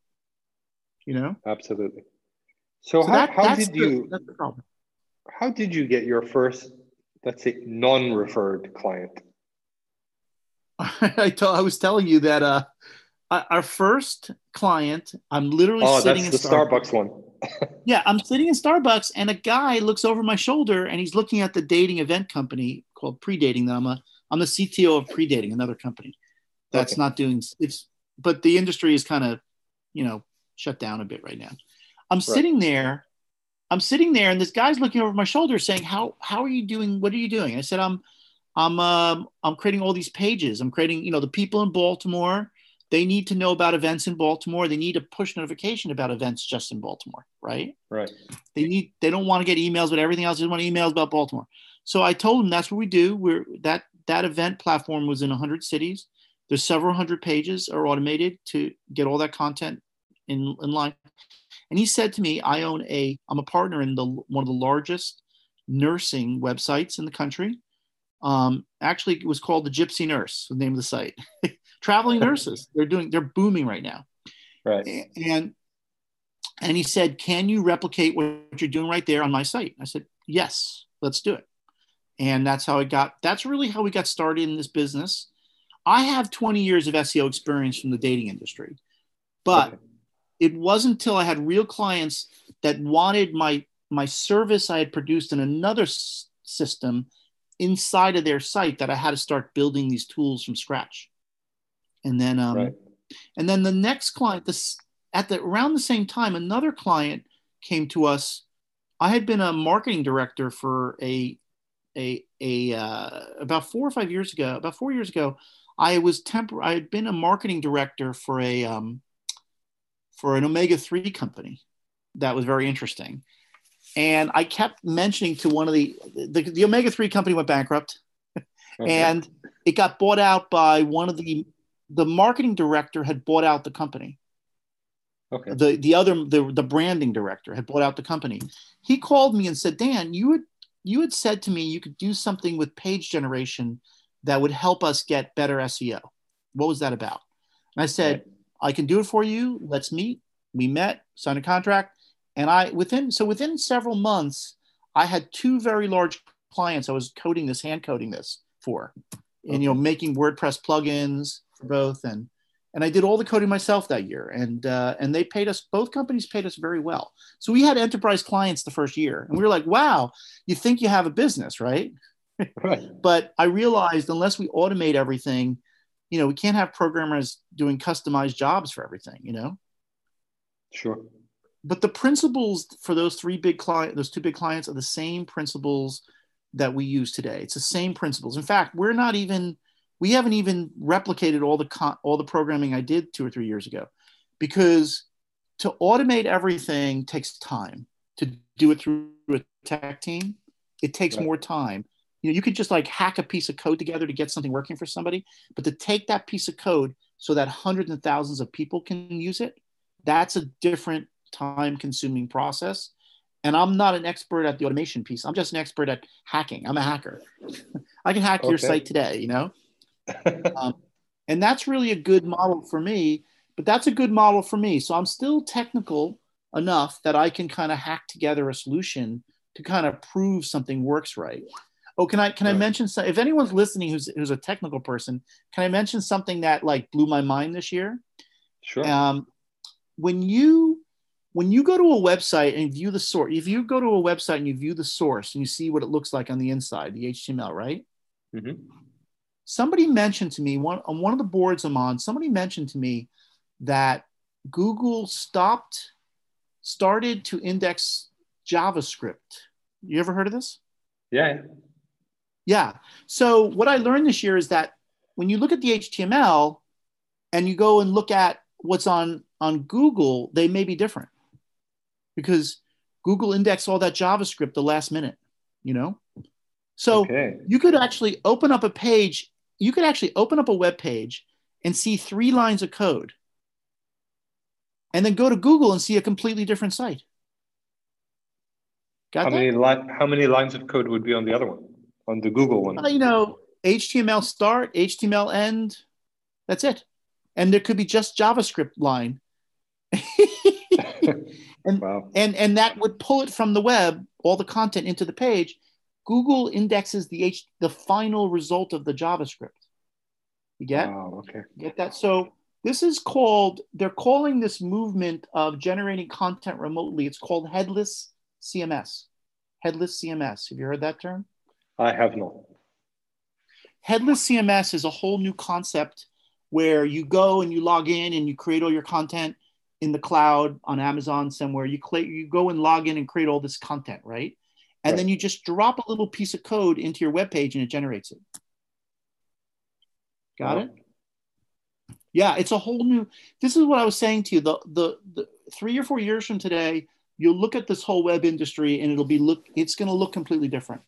You know. Absolutely. So, so how, that, how did the, you? That's the problem. How did you get your first, let's say, non-referred client? I, told, I was telling you that uh, our first client, I'm literally oh, sitting that's in the Starbucks, Starbucks one. Yeah, I'm sitting in Starbucks, and a guy looks over my shoulder, and he's looking at the dating event company called Predating. That I'm a I'm the CTO of Predating, another company that's okay. not doing it's, but the industry is kind of, you know, shut down a bit right now. I'm right. sitting there, I'm sitting there, and this guy's looking over my shoulder, saying, "How how are you doing? What are you doing?" I said, "I'm I'm um, I'm creating all these pages. I'm creating, you know, the people in Baltimore." They need to know about events in Baltimore. They need a push notification about events just in Baltimore, right? Right. They need. They don't want to get emails but everything else. They want emails about Baltimore. So I told them that's what we do. We're that that event platform was in 100 cities. There's several hundred pages are automated to get all that content in, in line. And he said to me, I own a, I'm a partner in the one of the largest nursing websites in the country. Um, actually, it was called the Gypsy Nurse, the name of the site. Traveling nurses, they're doing, they're booming right now. Right. And and he said, "Can you replicate what you're doing right there on my site?" I said, "Yes, let's do it." And that's how I got. That's really how we got started in this business. I have 20 years of SEO experience from the dating industry, but okay it wasn't until I had real clients that wanted my my service I had produced in another s- system inside of their site that I had to start building these tools from scratch. And then, um, right. and then the next client, this at the around the same time, another client came to us. I had been a marketing director for a a a uh, about four or five years ago. About four years ago, I was temp. I had been a marketing director for a um, for an omega 3 company that was very interesting. And I kept mentioning to one of the, the, the omega 3 company went bankrupt okay. and it got bought out by one of the, the marketing director had bought out the company. Okay. The, the other, the, the branding director had bought out the company. He called me and said, Dan, you had, you had said to me you could do something with page generation that would help us get better SEO. What was that about? And I said, right I can do it for you. Let's meet. We met, signed a contract, and I within so within several months, I had two very large clients I was coding this, hand coding this for, and you know making WordPress plugins for both, and and I did all the coding myself that year, and uh, and they paid us. Both companies paid us very well. So we had enterprise clients the first year, and we were like, "Wow, you think you have a business, right?" Right. but I realized unless we automate everything, you know, we can't have programmers doing customized jobs for everything. You know. Sure. But the principles for those three big client, those two big clients, are the same principles that we use today. It's the same principles. In fact, we're not even we haven't even replicated all the con- all the programming I did two or three years ago, because to automate everything takes time. To do it through a tech team, it takes Right. more time. You know, you could just like hack a piece of code together to get something working for somebody, but to take that piece of code so that hundreds and thousands of people can use it, that's a different time-consuming process. And I'm not an expert at the automation piece. I'm just an expert at hacking. I'm a hacker. I can hack your site today, you know? um, and that's really a good model for me but that's a good model for me so i'm still technical enough that i can kind of hack together a solution to kind of prove something works right oh can i can i mention some, if anyone's listening who's who's a technical person can i mention something that like blew my mind this year sure. um, when you when you go to a website and view the source if you go to a website and you view the source and you see what it looks like on the inside the html right Mhm. somebody mentioned to me one on one of the boards I'm on, somebody mentioned to me that Google stopped, started to index JavaScript. You ever heard of this? Yeah. Yeah. So what I learned this year is that when you look at the HTML and you go and look at what's on on Google, they may be different because Google indexed all that JavaScript the last minute, you know? So okay. you could actually open up a page you could actually open up a web page and see three lines of code and then go to google and see a completely different site got How that many li- how many lines of code would be on the other one? On the Google one? Uh, you know html start html end that's it and there could be just javascript line and wow. and and that would pull it from the web all the content into the page google indexes the h the final result of the javascript you get Wow. Okay. Get that? So this is called, they're calling this movement of generating content remotely. It's called headless CMS. Headless CMS. Have you heard that term? I have not. Headless CMS is a whole new concept where you go and you log in and you create all your content in the cloud on Amazon somewhere. You, cl- you go and log in and create all this content, right? And Right. then you just drop a little piece of code into your web page and it generates it. Got Wow. it? Yeah, it's a whole new. This is what I was saying to you. The, the the three or four years from today, you'll look at this whole web industry and it'll be look. It's going to look completely different.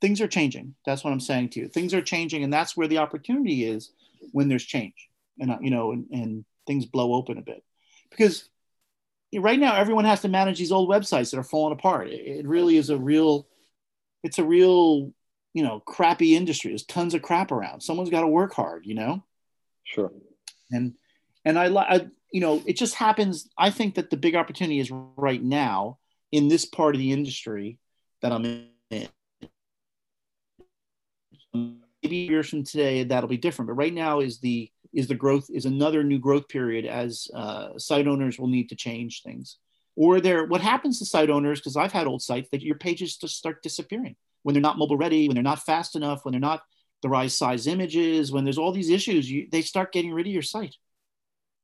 Things are changing. That's what I'm saying to you. Things are changing, and that's where the opportunity is when there's change, and uh, you know, and, and things blow open a bit, because right now everyone has to manage these old websites that are falling apart. It, it really is a real. It's a real, you know, crappy industry. There's tons of crap around. Someone's got to work hard, you know Sure. and and I, I you know it just happens i think that the big opportunity is right now in this part of the industry that i'm in maybe years from today that'll be different but right now is the is the growth is another new growth period as uh, site owners will need to change things or there what happens to site owners because i've had old sites that your pages just start disappearing when they're not mobile ready when they're not fast enough when they're not the right size images when there's all these issues you, they start getting rid of your site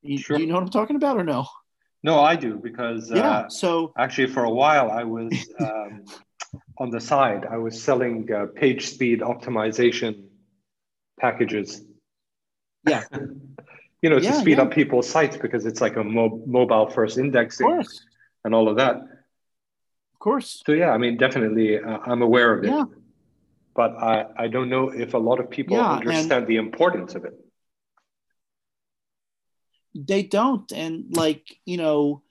you, Sure. do you know what i'm talking about or no No, I do because yeah uh, so actually for a while I was um, on the side. I was selling uh, page speed optimization packages. Yeah. you know, to speed yeah. up people's sites because it's like a mo- mobile first indexing and all of that. of course So yeah, I mean, definitely, uh, I'm aware of it. Yeah. But I, I don't know if a lot of people Yeah, understand the importance of it. they don't and like you know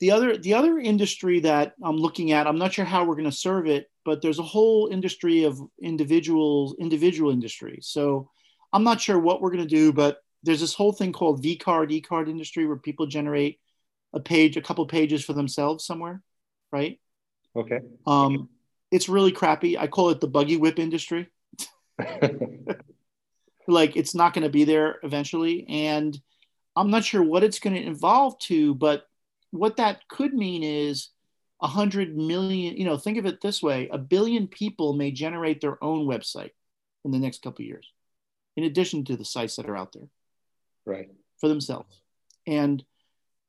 the other the other industry that i'm looking at i'm not sure how we're going to serve it but there's a whole industry of individuals individual industry so i'm not sure what we're going to do but there's this whole thing called vcard ecard industry where people generate a page, a couple pages for themselves somewhere, right? Okay. Um, it's really crappy. I call it the buggy whip industry. like it's not going to be there eventually, and I'm not sure what it's going to evolve to, but what that could mean is a hundred million. You know, think of it this way: a billion people may generate their own website in the next couple years, in addition to the sites that are out there, right, for themselves. And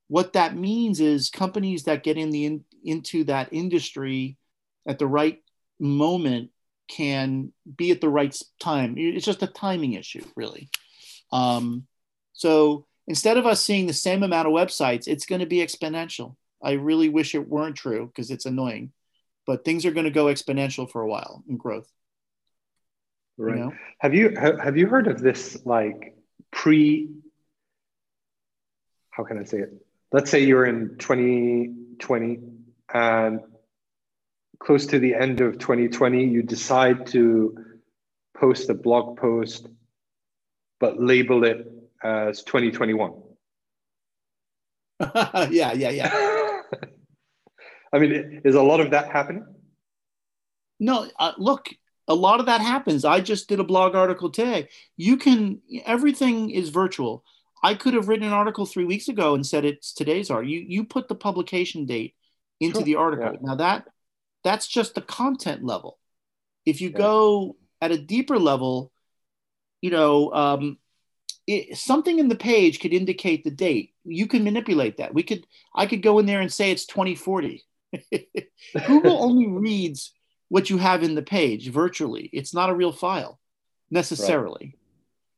what that means is companies that get in the in, into that industry at the right moment can be at the right time. It's just a timing issue, really. Um, so instead of us seeing the same amount of websites, it's going to be exponential. I really wish it weren't true because it's annoying, but things are going to go exponential for a while in growth. Right. You know? Have you have you heard of this like pre? How can I say it? Let's say you're in 2020 and close to the end of 2020, you decide to post a blog post, but label it as 2021. yeah, yeah, yeah. I mean, is a lot of that happening? No, uh, look, a lot of that happens. I just did a blog article today. You can, everything is virtual. I could have written an article three weeks ago and said it's today's art. You you put the publication date into sure. the article. Yeah. Now that that's just the content level. If you yeah. go at a deeper level, you know, um, it, something in the page could indicate the date. You can manipulate that. We could, I could go in there and say it's 2040. Google only reads what you have in the page virtually. It's not a real file necessarily. Right.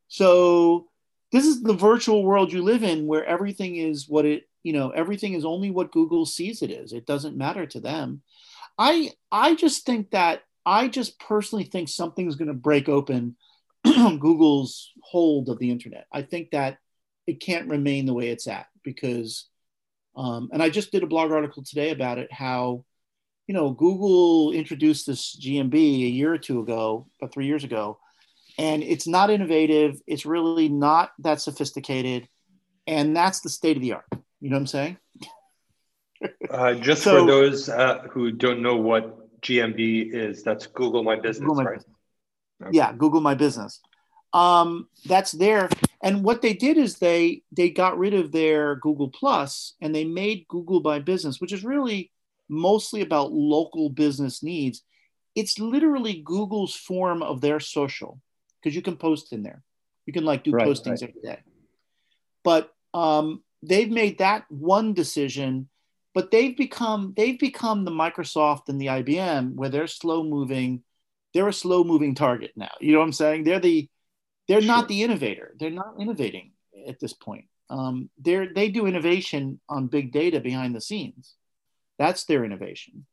So this is the virtual world you live in where everything is what it, you know, everything is only what Google sees it is. It doesn't matter to them. I I just think that I just personally think something's going to break open Google's hold of the internet. I think that it can't remain the way it's at because, um, and I just did a blog article today about it. How, you know, Google introduced this GMB a year or two ago, about three years ago, and it's not innovative. It's really not that sophisticated, and that's the state of the art. You know what I'm saying? Uh, just so, for those uh, who don't know what GMB is, that's Google My Business, Google my right? Business. Okay. Yeah, Google My Business. Um, that's there. And what they did is they they got rid of their Google Plus and they made Google My Business, which is really mostly about local business needs. It's literally Google's form of their social because you can post in there. You can like do right, postings right. every day. But um, they've made that one decision but they've become they've become the Microsoft and the IBM where they're slow moving. They're a slow moving target now. You know what I'm saying? They're the they're sure. not the innovator. They're not innovating at this point. Um, they're they do innovation on big data behind the scenes. That's their innovation.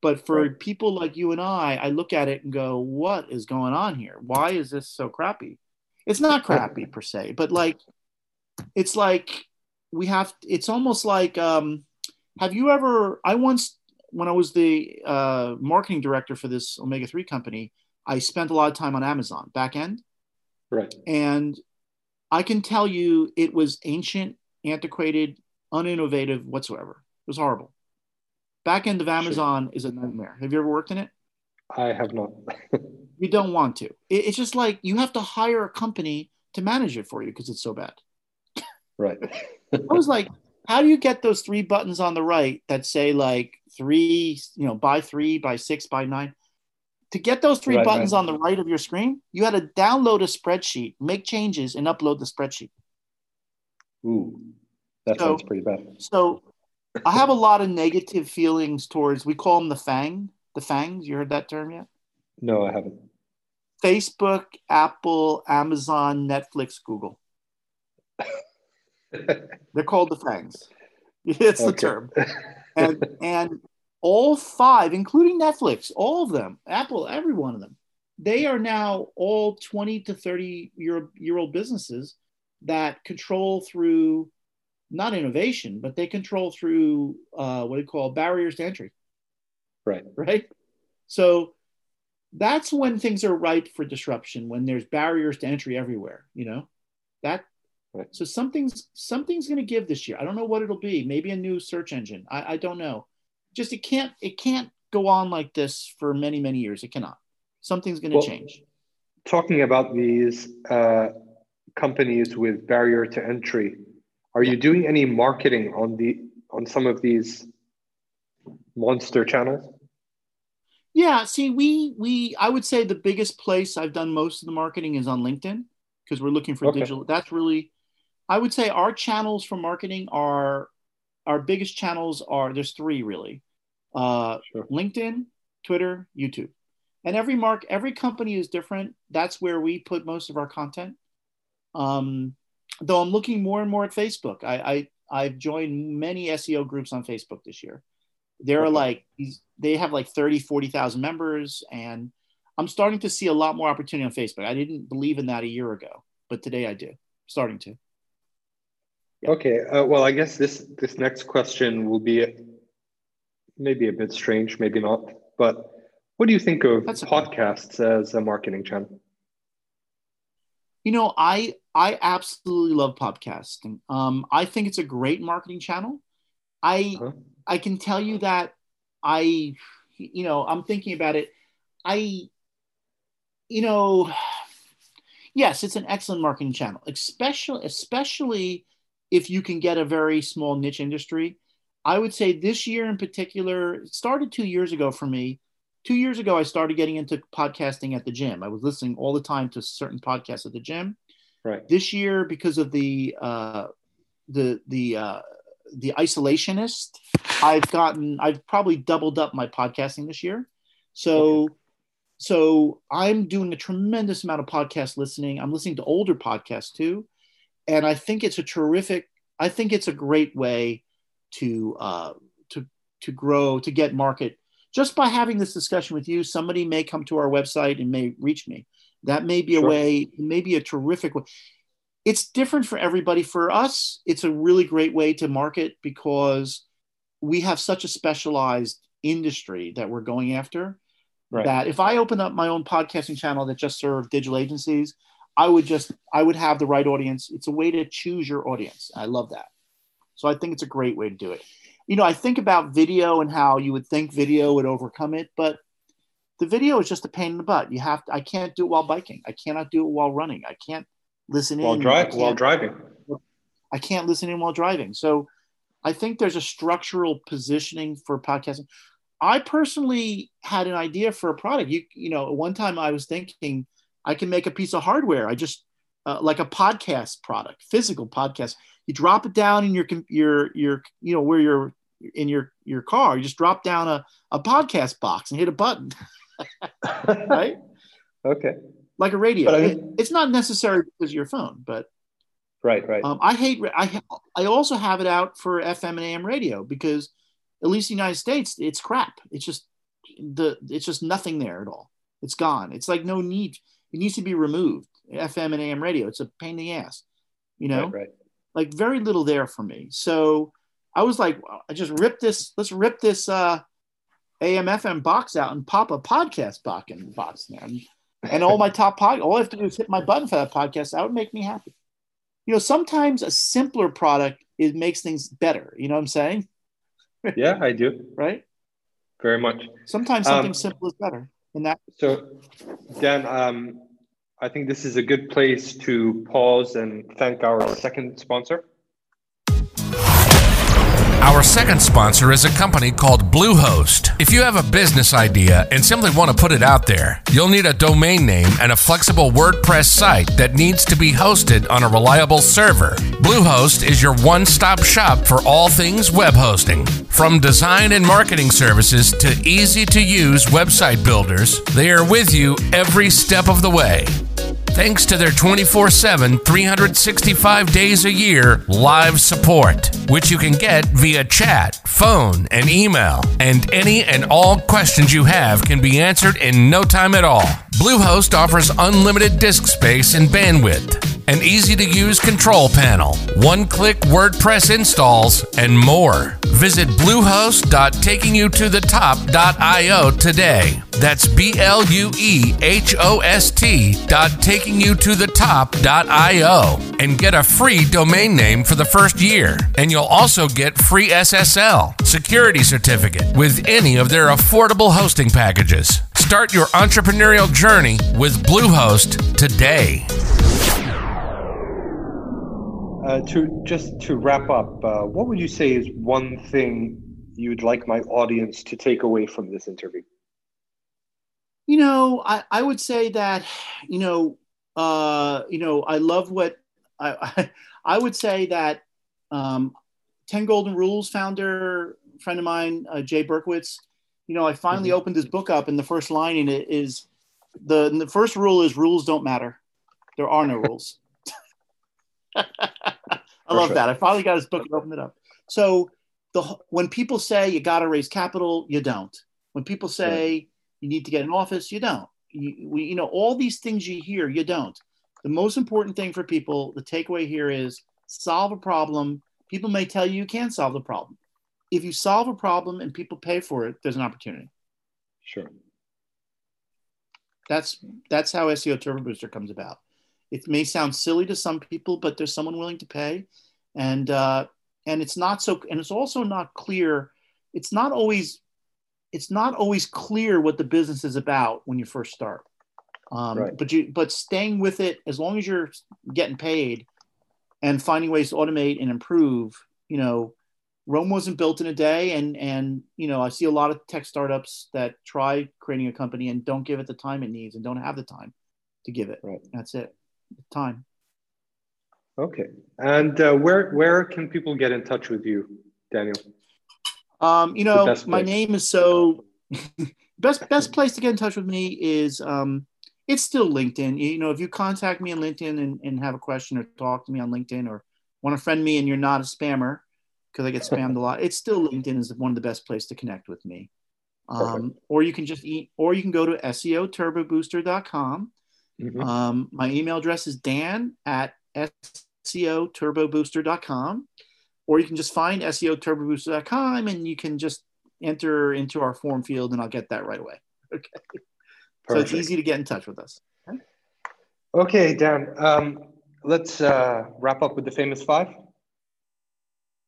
But for right. people like you and I, I look at it and go, what is going on here? Why is this so crappy? It's not crappy per se, but like it's like we have it's almost like um have you ever? I once, when I was the uh, marketing director for this omega three company, I spent a lot of time on Amazon back end. Right. And I can tell you, it was ancient, antiquated, uninnovative whatsoever. It was horrible. Back end of Amazon sure. is a nightmare. Have you ever worked in it? I have not. you don't want to. It's just like you have to hire a company to manage it for you because it's so bad. Right. I was like, how do you get those three buttons on the right that say like three, you know, by three, by six, by nine? To get those three right, buttons right. on the right of your screen, you had to download a spreadsheet, make changes, and upload the spreadsheet. Ooh, that so, sounds pretty bad. So I have a lot of negative feelings towards, we call them the FANG, the FANGs. You heard that term yet? No, I haven't. Facebook, Apple, Amazon, Netflix, Google. They're called the fangs. It's okay. the term. And and all five, including Netflix, all of them, Apple, every one of them, they are now all 20 to 30 year, year old businesses that control through not innovation, but they control through uh, what do you call barriers to entry. Right. Right. So that's when things are ripe for disruption, when there's barriers to entry everywhere, you know, that Right. So something's something's going to give this year. I don't know what it'll be. Maybe a new search engine. I, I don't know. Just it can't it can't go on like this for many many years. It cannot. Something's going to well, change. Talking about these uh, companies with barrier to entry, are you doing any marketing on the on some of these monster channels? Yeah. See, we we I would say the biggest place I've done most of the marketing is on LinkedIn because we're looking for okay. digital. That's really I would say our channels for marketing are our biggest channels are there's three really uh, sure. LinkedIn, Twitter, YouTube. And every mark, every company is different. That's where we put most of our content. Um, though I'm looking more and more at Facebook. I, I have joined many SEO groups on Facebook this year. There are like they have like 30, 40,000 members, and I'm starting to see a lot more opportunity on Facebook. I didn't believe in that a year ago, but today I do. Starting to. Yeah. Okay. Uh, well, I guess this this next question will be maybe a bit strange, maybe not. But what do you think of That's podcasts a- as a marketing channel? You know, I I absolutely love podcasting. Um, I think it's a great marketing channel. I huh? I can tell you that I, you know, I'm thinking about it. I, you know, yes, it's an excellent marketing channel, especially especially if you can get a very small niche industry. I would say this year in particular, it started two years ago for me. Two years ago, I started getting into podcasting at the gym. I was listening all the time to certain podcasts at the gym. Right. This year, because of the uh, the the uh, the isolationist, I've gotten I've probably doubled up my podcasting this year. So okay. so I'm doing a tremendous amount of podcast listening. I'm listening to older podcasts too and I think it's a terrific. I think it's a great way to uh, to to grow to get market just by having this discussion with you. Somebody may come to our website and may reach me. That may be sure. a way. Maybe a terrific way. It's different for everybody. For us, it's a really great way to market because we have such a specialized industry that we're going after. Right. That if I open up my own podcasting channel that just serve digital agencies, I would just I would have the right audience. It's a way to choose your audience. I love that. So I think it's a great way to do it. You know, I think about video and how you would think video would overcome it, but the video is just a pain in the butt. You have to, I can't do it while biking. I cannot do it while running. I can't listen while in drive while driving. I can't listen in while driving. So I think there's a structural positioning for podcasting. I personally had an idea for a product. You you know, one time I was thinking I can make a piece of hardware. I just uh, like a podcast product, physical podcast. You drop it down in your your your you know where you're in your your car. You just drop down a, a podcast box and hit a button, right? Okay. Like a radio. I mean, it, it's not necessary because of your phone, but right, right. Um, I hate. I I also have it out for FM and AM radio because at least in the United States, it's crap. It's just the it's just nothing there at all. It's gone. It's like no need. It needs to be removed. FM and AM radio. It's a pain in the ass. You know, right, right. like very little there for me. So I was like, I just rip this. Let's rip this uh, AM FM box out and pop a podcast box in the box there. And, and all my top pod. All I have to do is hit my button for that podcast. That would make me happy. You know, sometimes a simpler product it makes things better. You know what I'm saying? Yeah, I do. right. Very much. Sometimes something um, simple is better in that. So, Dan, um, I think this is a good place to pause and thank our second sponsor. Our second sponsor is a company called Bluehost. If you have a business idea and simply want to put it out there, you'll need a domain name and a flexible WordPress site that needs to be hosted on a reliable server. Bluehost is your one stop shop for all things web hosting. From design and marketing services to easy to use website builders, they are with you every step of the way thanks to their 24 7, 365 days a year live support, which you can get via chat, phone, and email. And any and all questions you have can be answered in no time at all. Bluehost offers unlimited disk space and bandwidth an easy to use control panel, one click WordPress installs, and more. Visit bluehost.takingyoutoThetop.io today. That's B L U E H O S T dot takingyoutoThetop.io and get a free domain name for the first year. And you'll also get free SSL, security certificate, with any of their affordable hosting packages. Start your entrepreneurial journey with Bluehost today. Uh, to just to wrap up, uh, what would you say is one thing you'd like my audience to take away from this interview? You know, I, I would say that, you know, uh, you know, I love what I, I, I would say that um, 10 Golden Rules founder, friend of mine, uh, Jay Berkowitz, you know, I finally mm-hmm. opened his book up and the first line in it is the, the first rule is rules don't matter. There are no rules. I love that. I finally got his book and opened it up. So the when people say you got to raise capital, you don't. When people say yeah. you need to get an office, you don't. You, we, you know, all these things you hear, you don't. The most important thing for people, the takeaway here is solve a problem. People may tell you you can't solve the problem. If you solve a problem and people pay for it, there's an opportunity. Sure. That's that's how SEO Turbo Booster comes about. It may sound silly to some people, but there's someone willing to pay, and uh, and it's not so. And it's also not clear. It's not always. It's not always clear what the business is about when you first start. Um, right. But you, but staying with it as long as you're getting paid, and finding ways to automate and improve. You know, Rome wasn't built in a day, and and you know I see a lot of tech startups that try creating a company and don't give it the time it needs and don't have the time to give it. Right. That's it time. Okay. And uh, where where can people get in touch with you, Daniel? Um, you know, my name is so best best place to get in touch with me is um, it's still LinkedIn. You know, if you contact me on LinkedIn and, and have a question or talk to me on LinkedIn or want to friend me and you're not a spammer because I get spammed a lot, it's still LinkedIn is one of the best place to connect with me. Um, or you can just eat, or you can go to SEOturbobooster.com Mm-hmm. Um, my email address is dan at SEOturbobooster.com, or you can just find SEOturbobooster.com and you can just enter into our form field and I'll get that right away. Okay. Perfect. So it's easy to get in touch with us. Okay, okay Dan. Um, let's uh, wrap up with the famous five.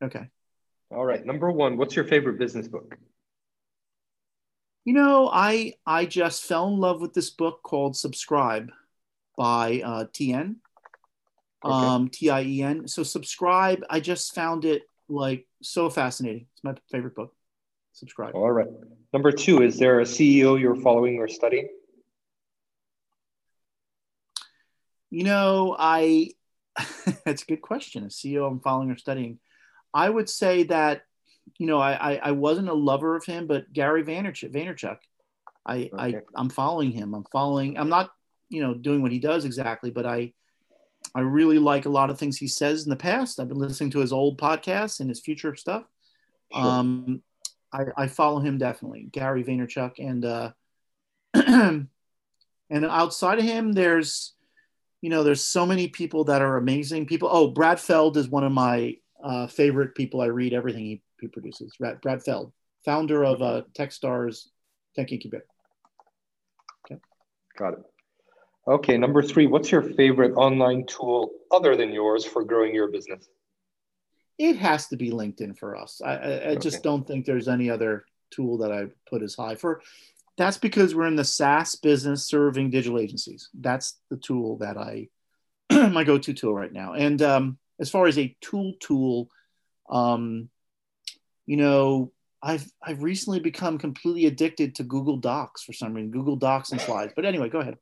Okay. All right. Number one, what's your favorite business book? You know, I I just fell in love with this book called Subscribe by uh, Tien, okay. um, T I E N. So subscribe. I just found it like so fascinating. It's my favorite book. Subscribe. All right. Number two, is there a CEO you're following or studying? You know, I that's a good question. A CEO I'm following or studying. I would say that, you know, I, I, I wasn't a lover of him, but Gary Vaynerchuk, Vaynerchuk I, okay. I I'm following him. I'm following. I'm not you know doing what he does exactly, but I I really like a lot of things he says in the past. I've been listening to his old podcasts and his future stuff. Sure. Um, I, I, follow him definitely, Gary Vaynerchuk, and uh, and outside of him, there's you know there's so many people that are amazing people. Oh, Brad Feld is one of my uh, favorite people. I read everything he, he produces. Brad, Brad Feld, founder of uh, TechStars Tech Incubator. Okay. Got it. Okay, number three, what's your favorite online tool other than yours for growing your business? It has to be LinkedIn for us. I, I, I okay. just don't think there's any other tool that I put as high for. That's because we're in the SaaS business serving digital agencies. That's the tool that I, my go-to tool right now. And um, as far as a tool tool, um, you know, I've I've recently become completely addicted to Google Docs for some reason. Google Docs and slides. But anyway, go ahead.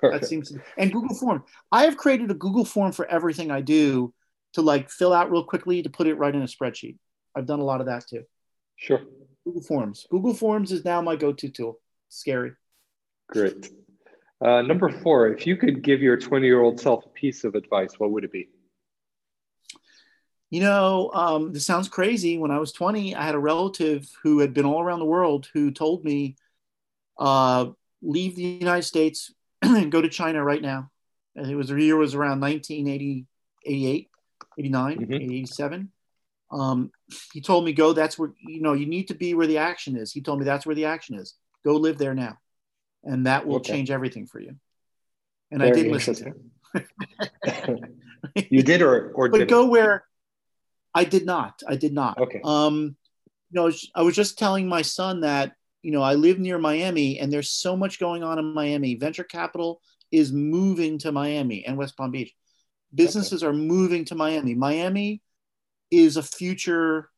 Perfect. That seems to, be, and Google Form. I have created a Google Form for everything I do to like fill out real quickly to put it right in a spreadsheet. I've done a lot of that too. Sure. Google Forms. Google Forms is now my go-to tool. Scary. Great. Uh, number four, if you could give your 20 year old self a piece of advice, what would it be? You know, um, this sounds crazy. When I was 20, I had a relative who had been all around the world who told me, uh, leave the United States, go to China right now. and it was the year was around 1980, 88, 89, Mhm. 87. Um, he told me, go, that's where, you know, you need to be where the action is. He told me that's where the action is. Go live there now. And that will Okay. change everything for you. And I Very did listen to him. you did or or but did go where I did not. I did not. Okay. Um, you know, I was just telling my son that you know I live near Miami, and there's so much going on in Miami. Venture capital is moving to Miami and West Palm Beach. Businesses are moving to Miami. Miami is a future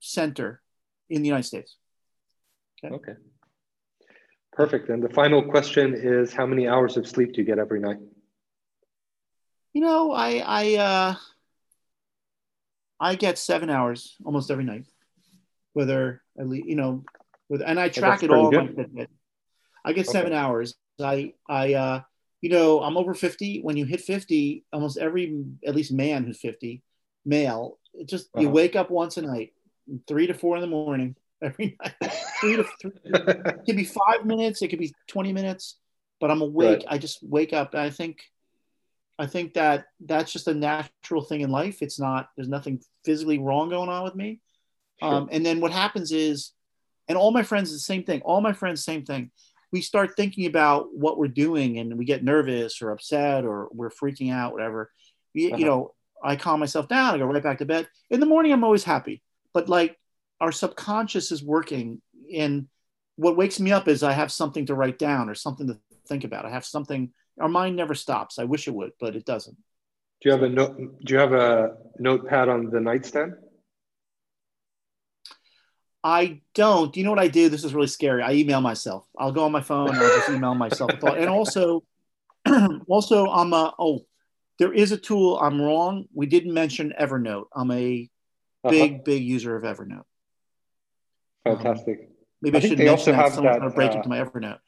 center in the United States. Okay. Perfect. And the final question is how many hours of sleep do you get every night? You know, I I uh, I get seven hours almost every night, whether I you know, with and I track it all. pretty on my Fitbit. I get seven hours. I I uh, you know, I'm over fifty. When you hit fifty, almost every at least man who's fifty, male, it just you Uh-huh. wake up once a night, three to four in the morning every night. three to three, it could be five minutes, it could be twenty minutes, but I'm awake. Right. I just wake up. And I think, I think that that's just a natural thing in life. It's not. There's nothing physically wrong going on with me. Um, and then what happens is, and all my friends the same thing. All my friends same thing. We start thinking about what we're doing, and we get nervous or upset or we're freaking out, whatever. You, Uh-huh. you know, I calm myself down. I go right back to bed. In the morning, I'm always happy, but like our subconscious is working, and what wakes me up is I have something to write down or something to think about. I have something. Our mind never stops. I wish it would, but it doesn't. do you have a note do you have a notepad on the nightstand? I don't. Do you know what I do? This is really scary. I email myself. I'll go on my phone and I'll just email myself. And also, also I'm a oh, there is a tool. I'm wrong. We didn't mention Evernote. I'm a Uh-huh. big, big user of Evernote. Fantastic. Maybe I I, should mention also that. have Someone's going to break uh, into my Evernote.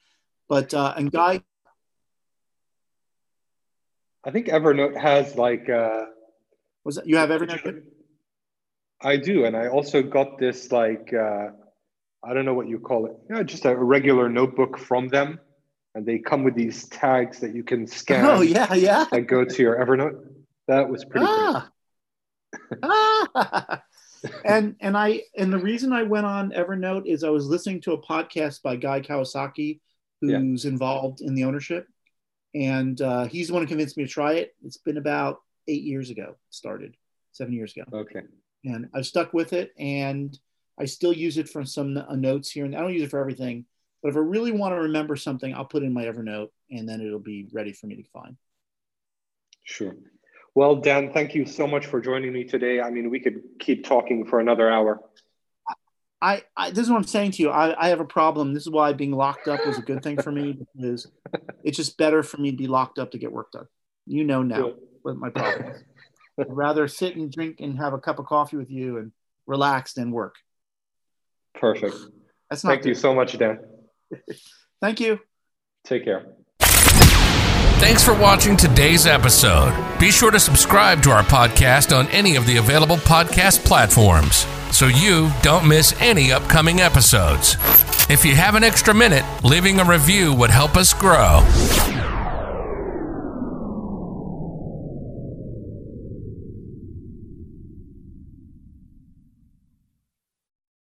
But uh, and Guy, I think Evernote has like uh was that you have Evernote? I do, and I also got this like uh, I don't know what you call it. Yeah, just a regular notebook from them, and they come with these tags that you can scan. Oh yeah, yeah. That go to your Evernote. That was pretty. cool. ah. ah. and and I and the reason I went on Evernote is I was listening to a podcast by Guy Kawasaki, Yeah. who's involved in the ownership, and uh, he's the one who convinced me to try it. It's been about eight years ago. Started seven years ago, Okay. And I've stuck with it, and I still use it for some uh, notes here. And I don't use it for everything, but if I really want to remember something, I'll put it in my Evernote, and then it'll be ready for me to find. Sure. Well, Dan, thank you so much for joining me today. I mean, we could keep talking for another hour. I, I this is what I'm saying to you. I, I have a problem. This is why being locked up was a good thing for me because it's just better for me to be locked up to get work done. You know now what my problem is. I'd rather sit and drink and have a cup of coffee with you and relax than work. Perfect. That's not Thank you so much, Dan. Thank you. Take care. Thanks for watching today's episode. Be sure to subscribe to our podcast on any of the available podcast platforms so you don't miss any upcoming episodes. If you have an extra minute, leaving a review would help us grow.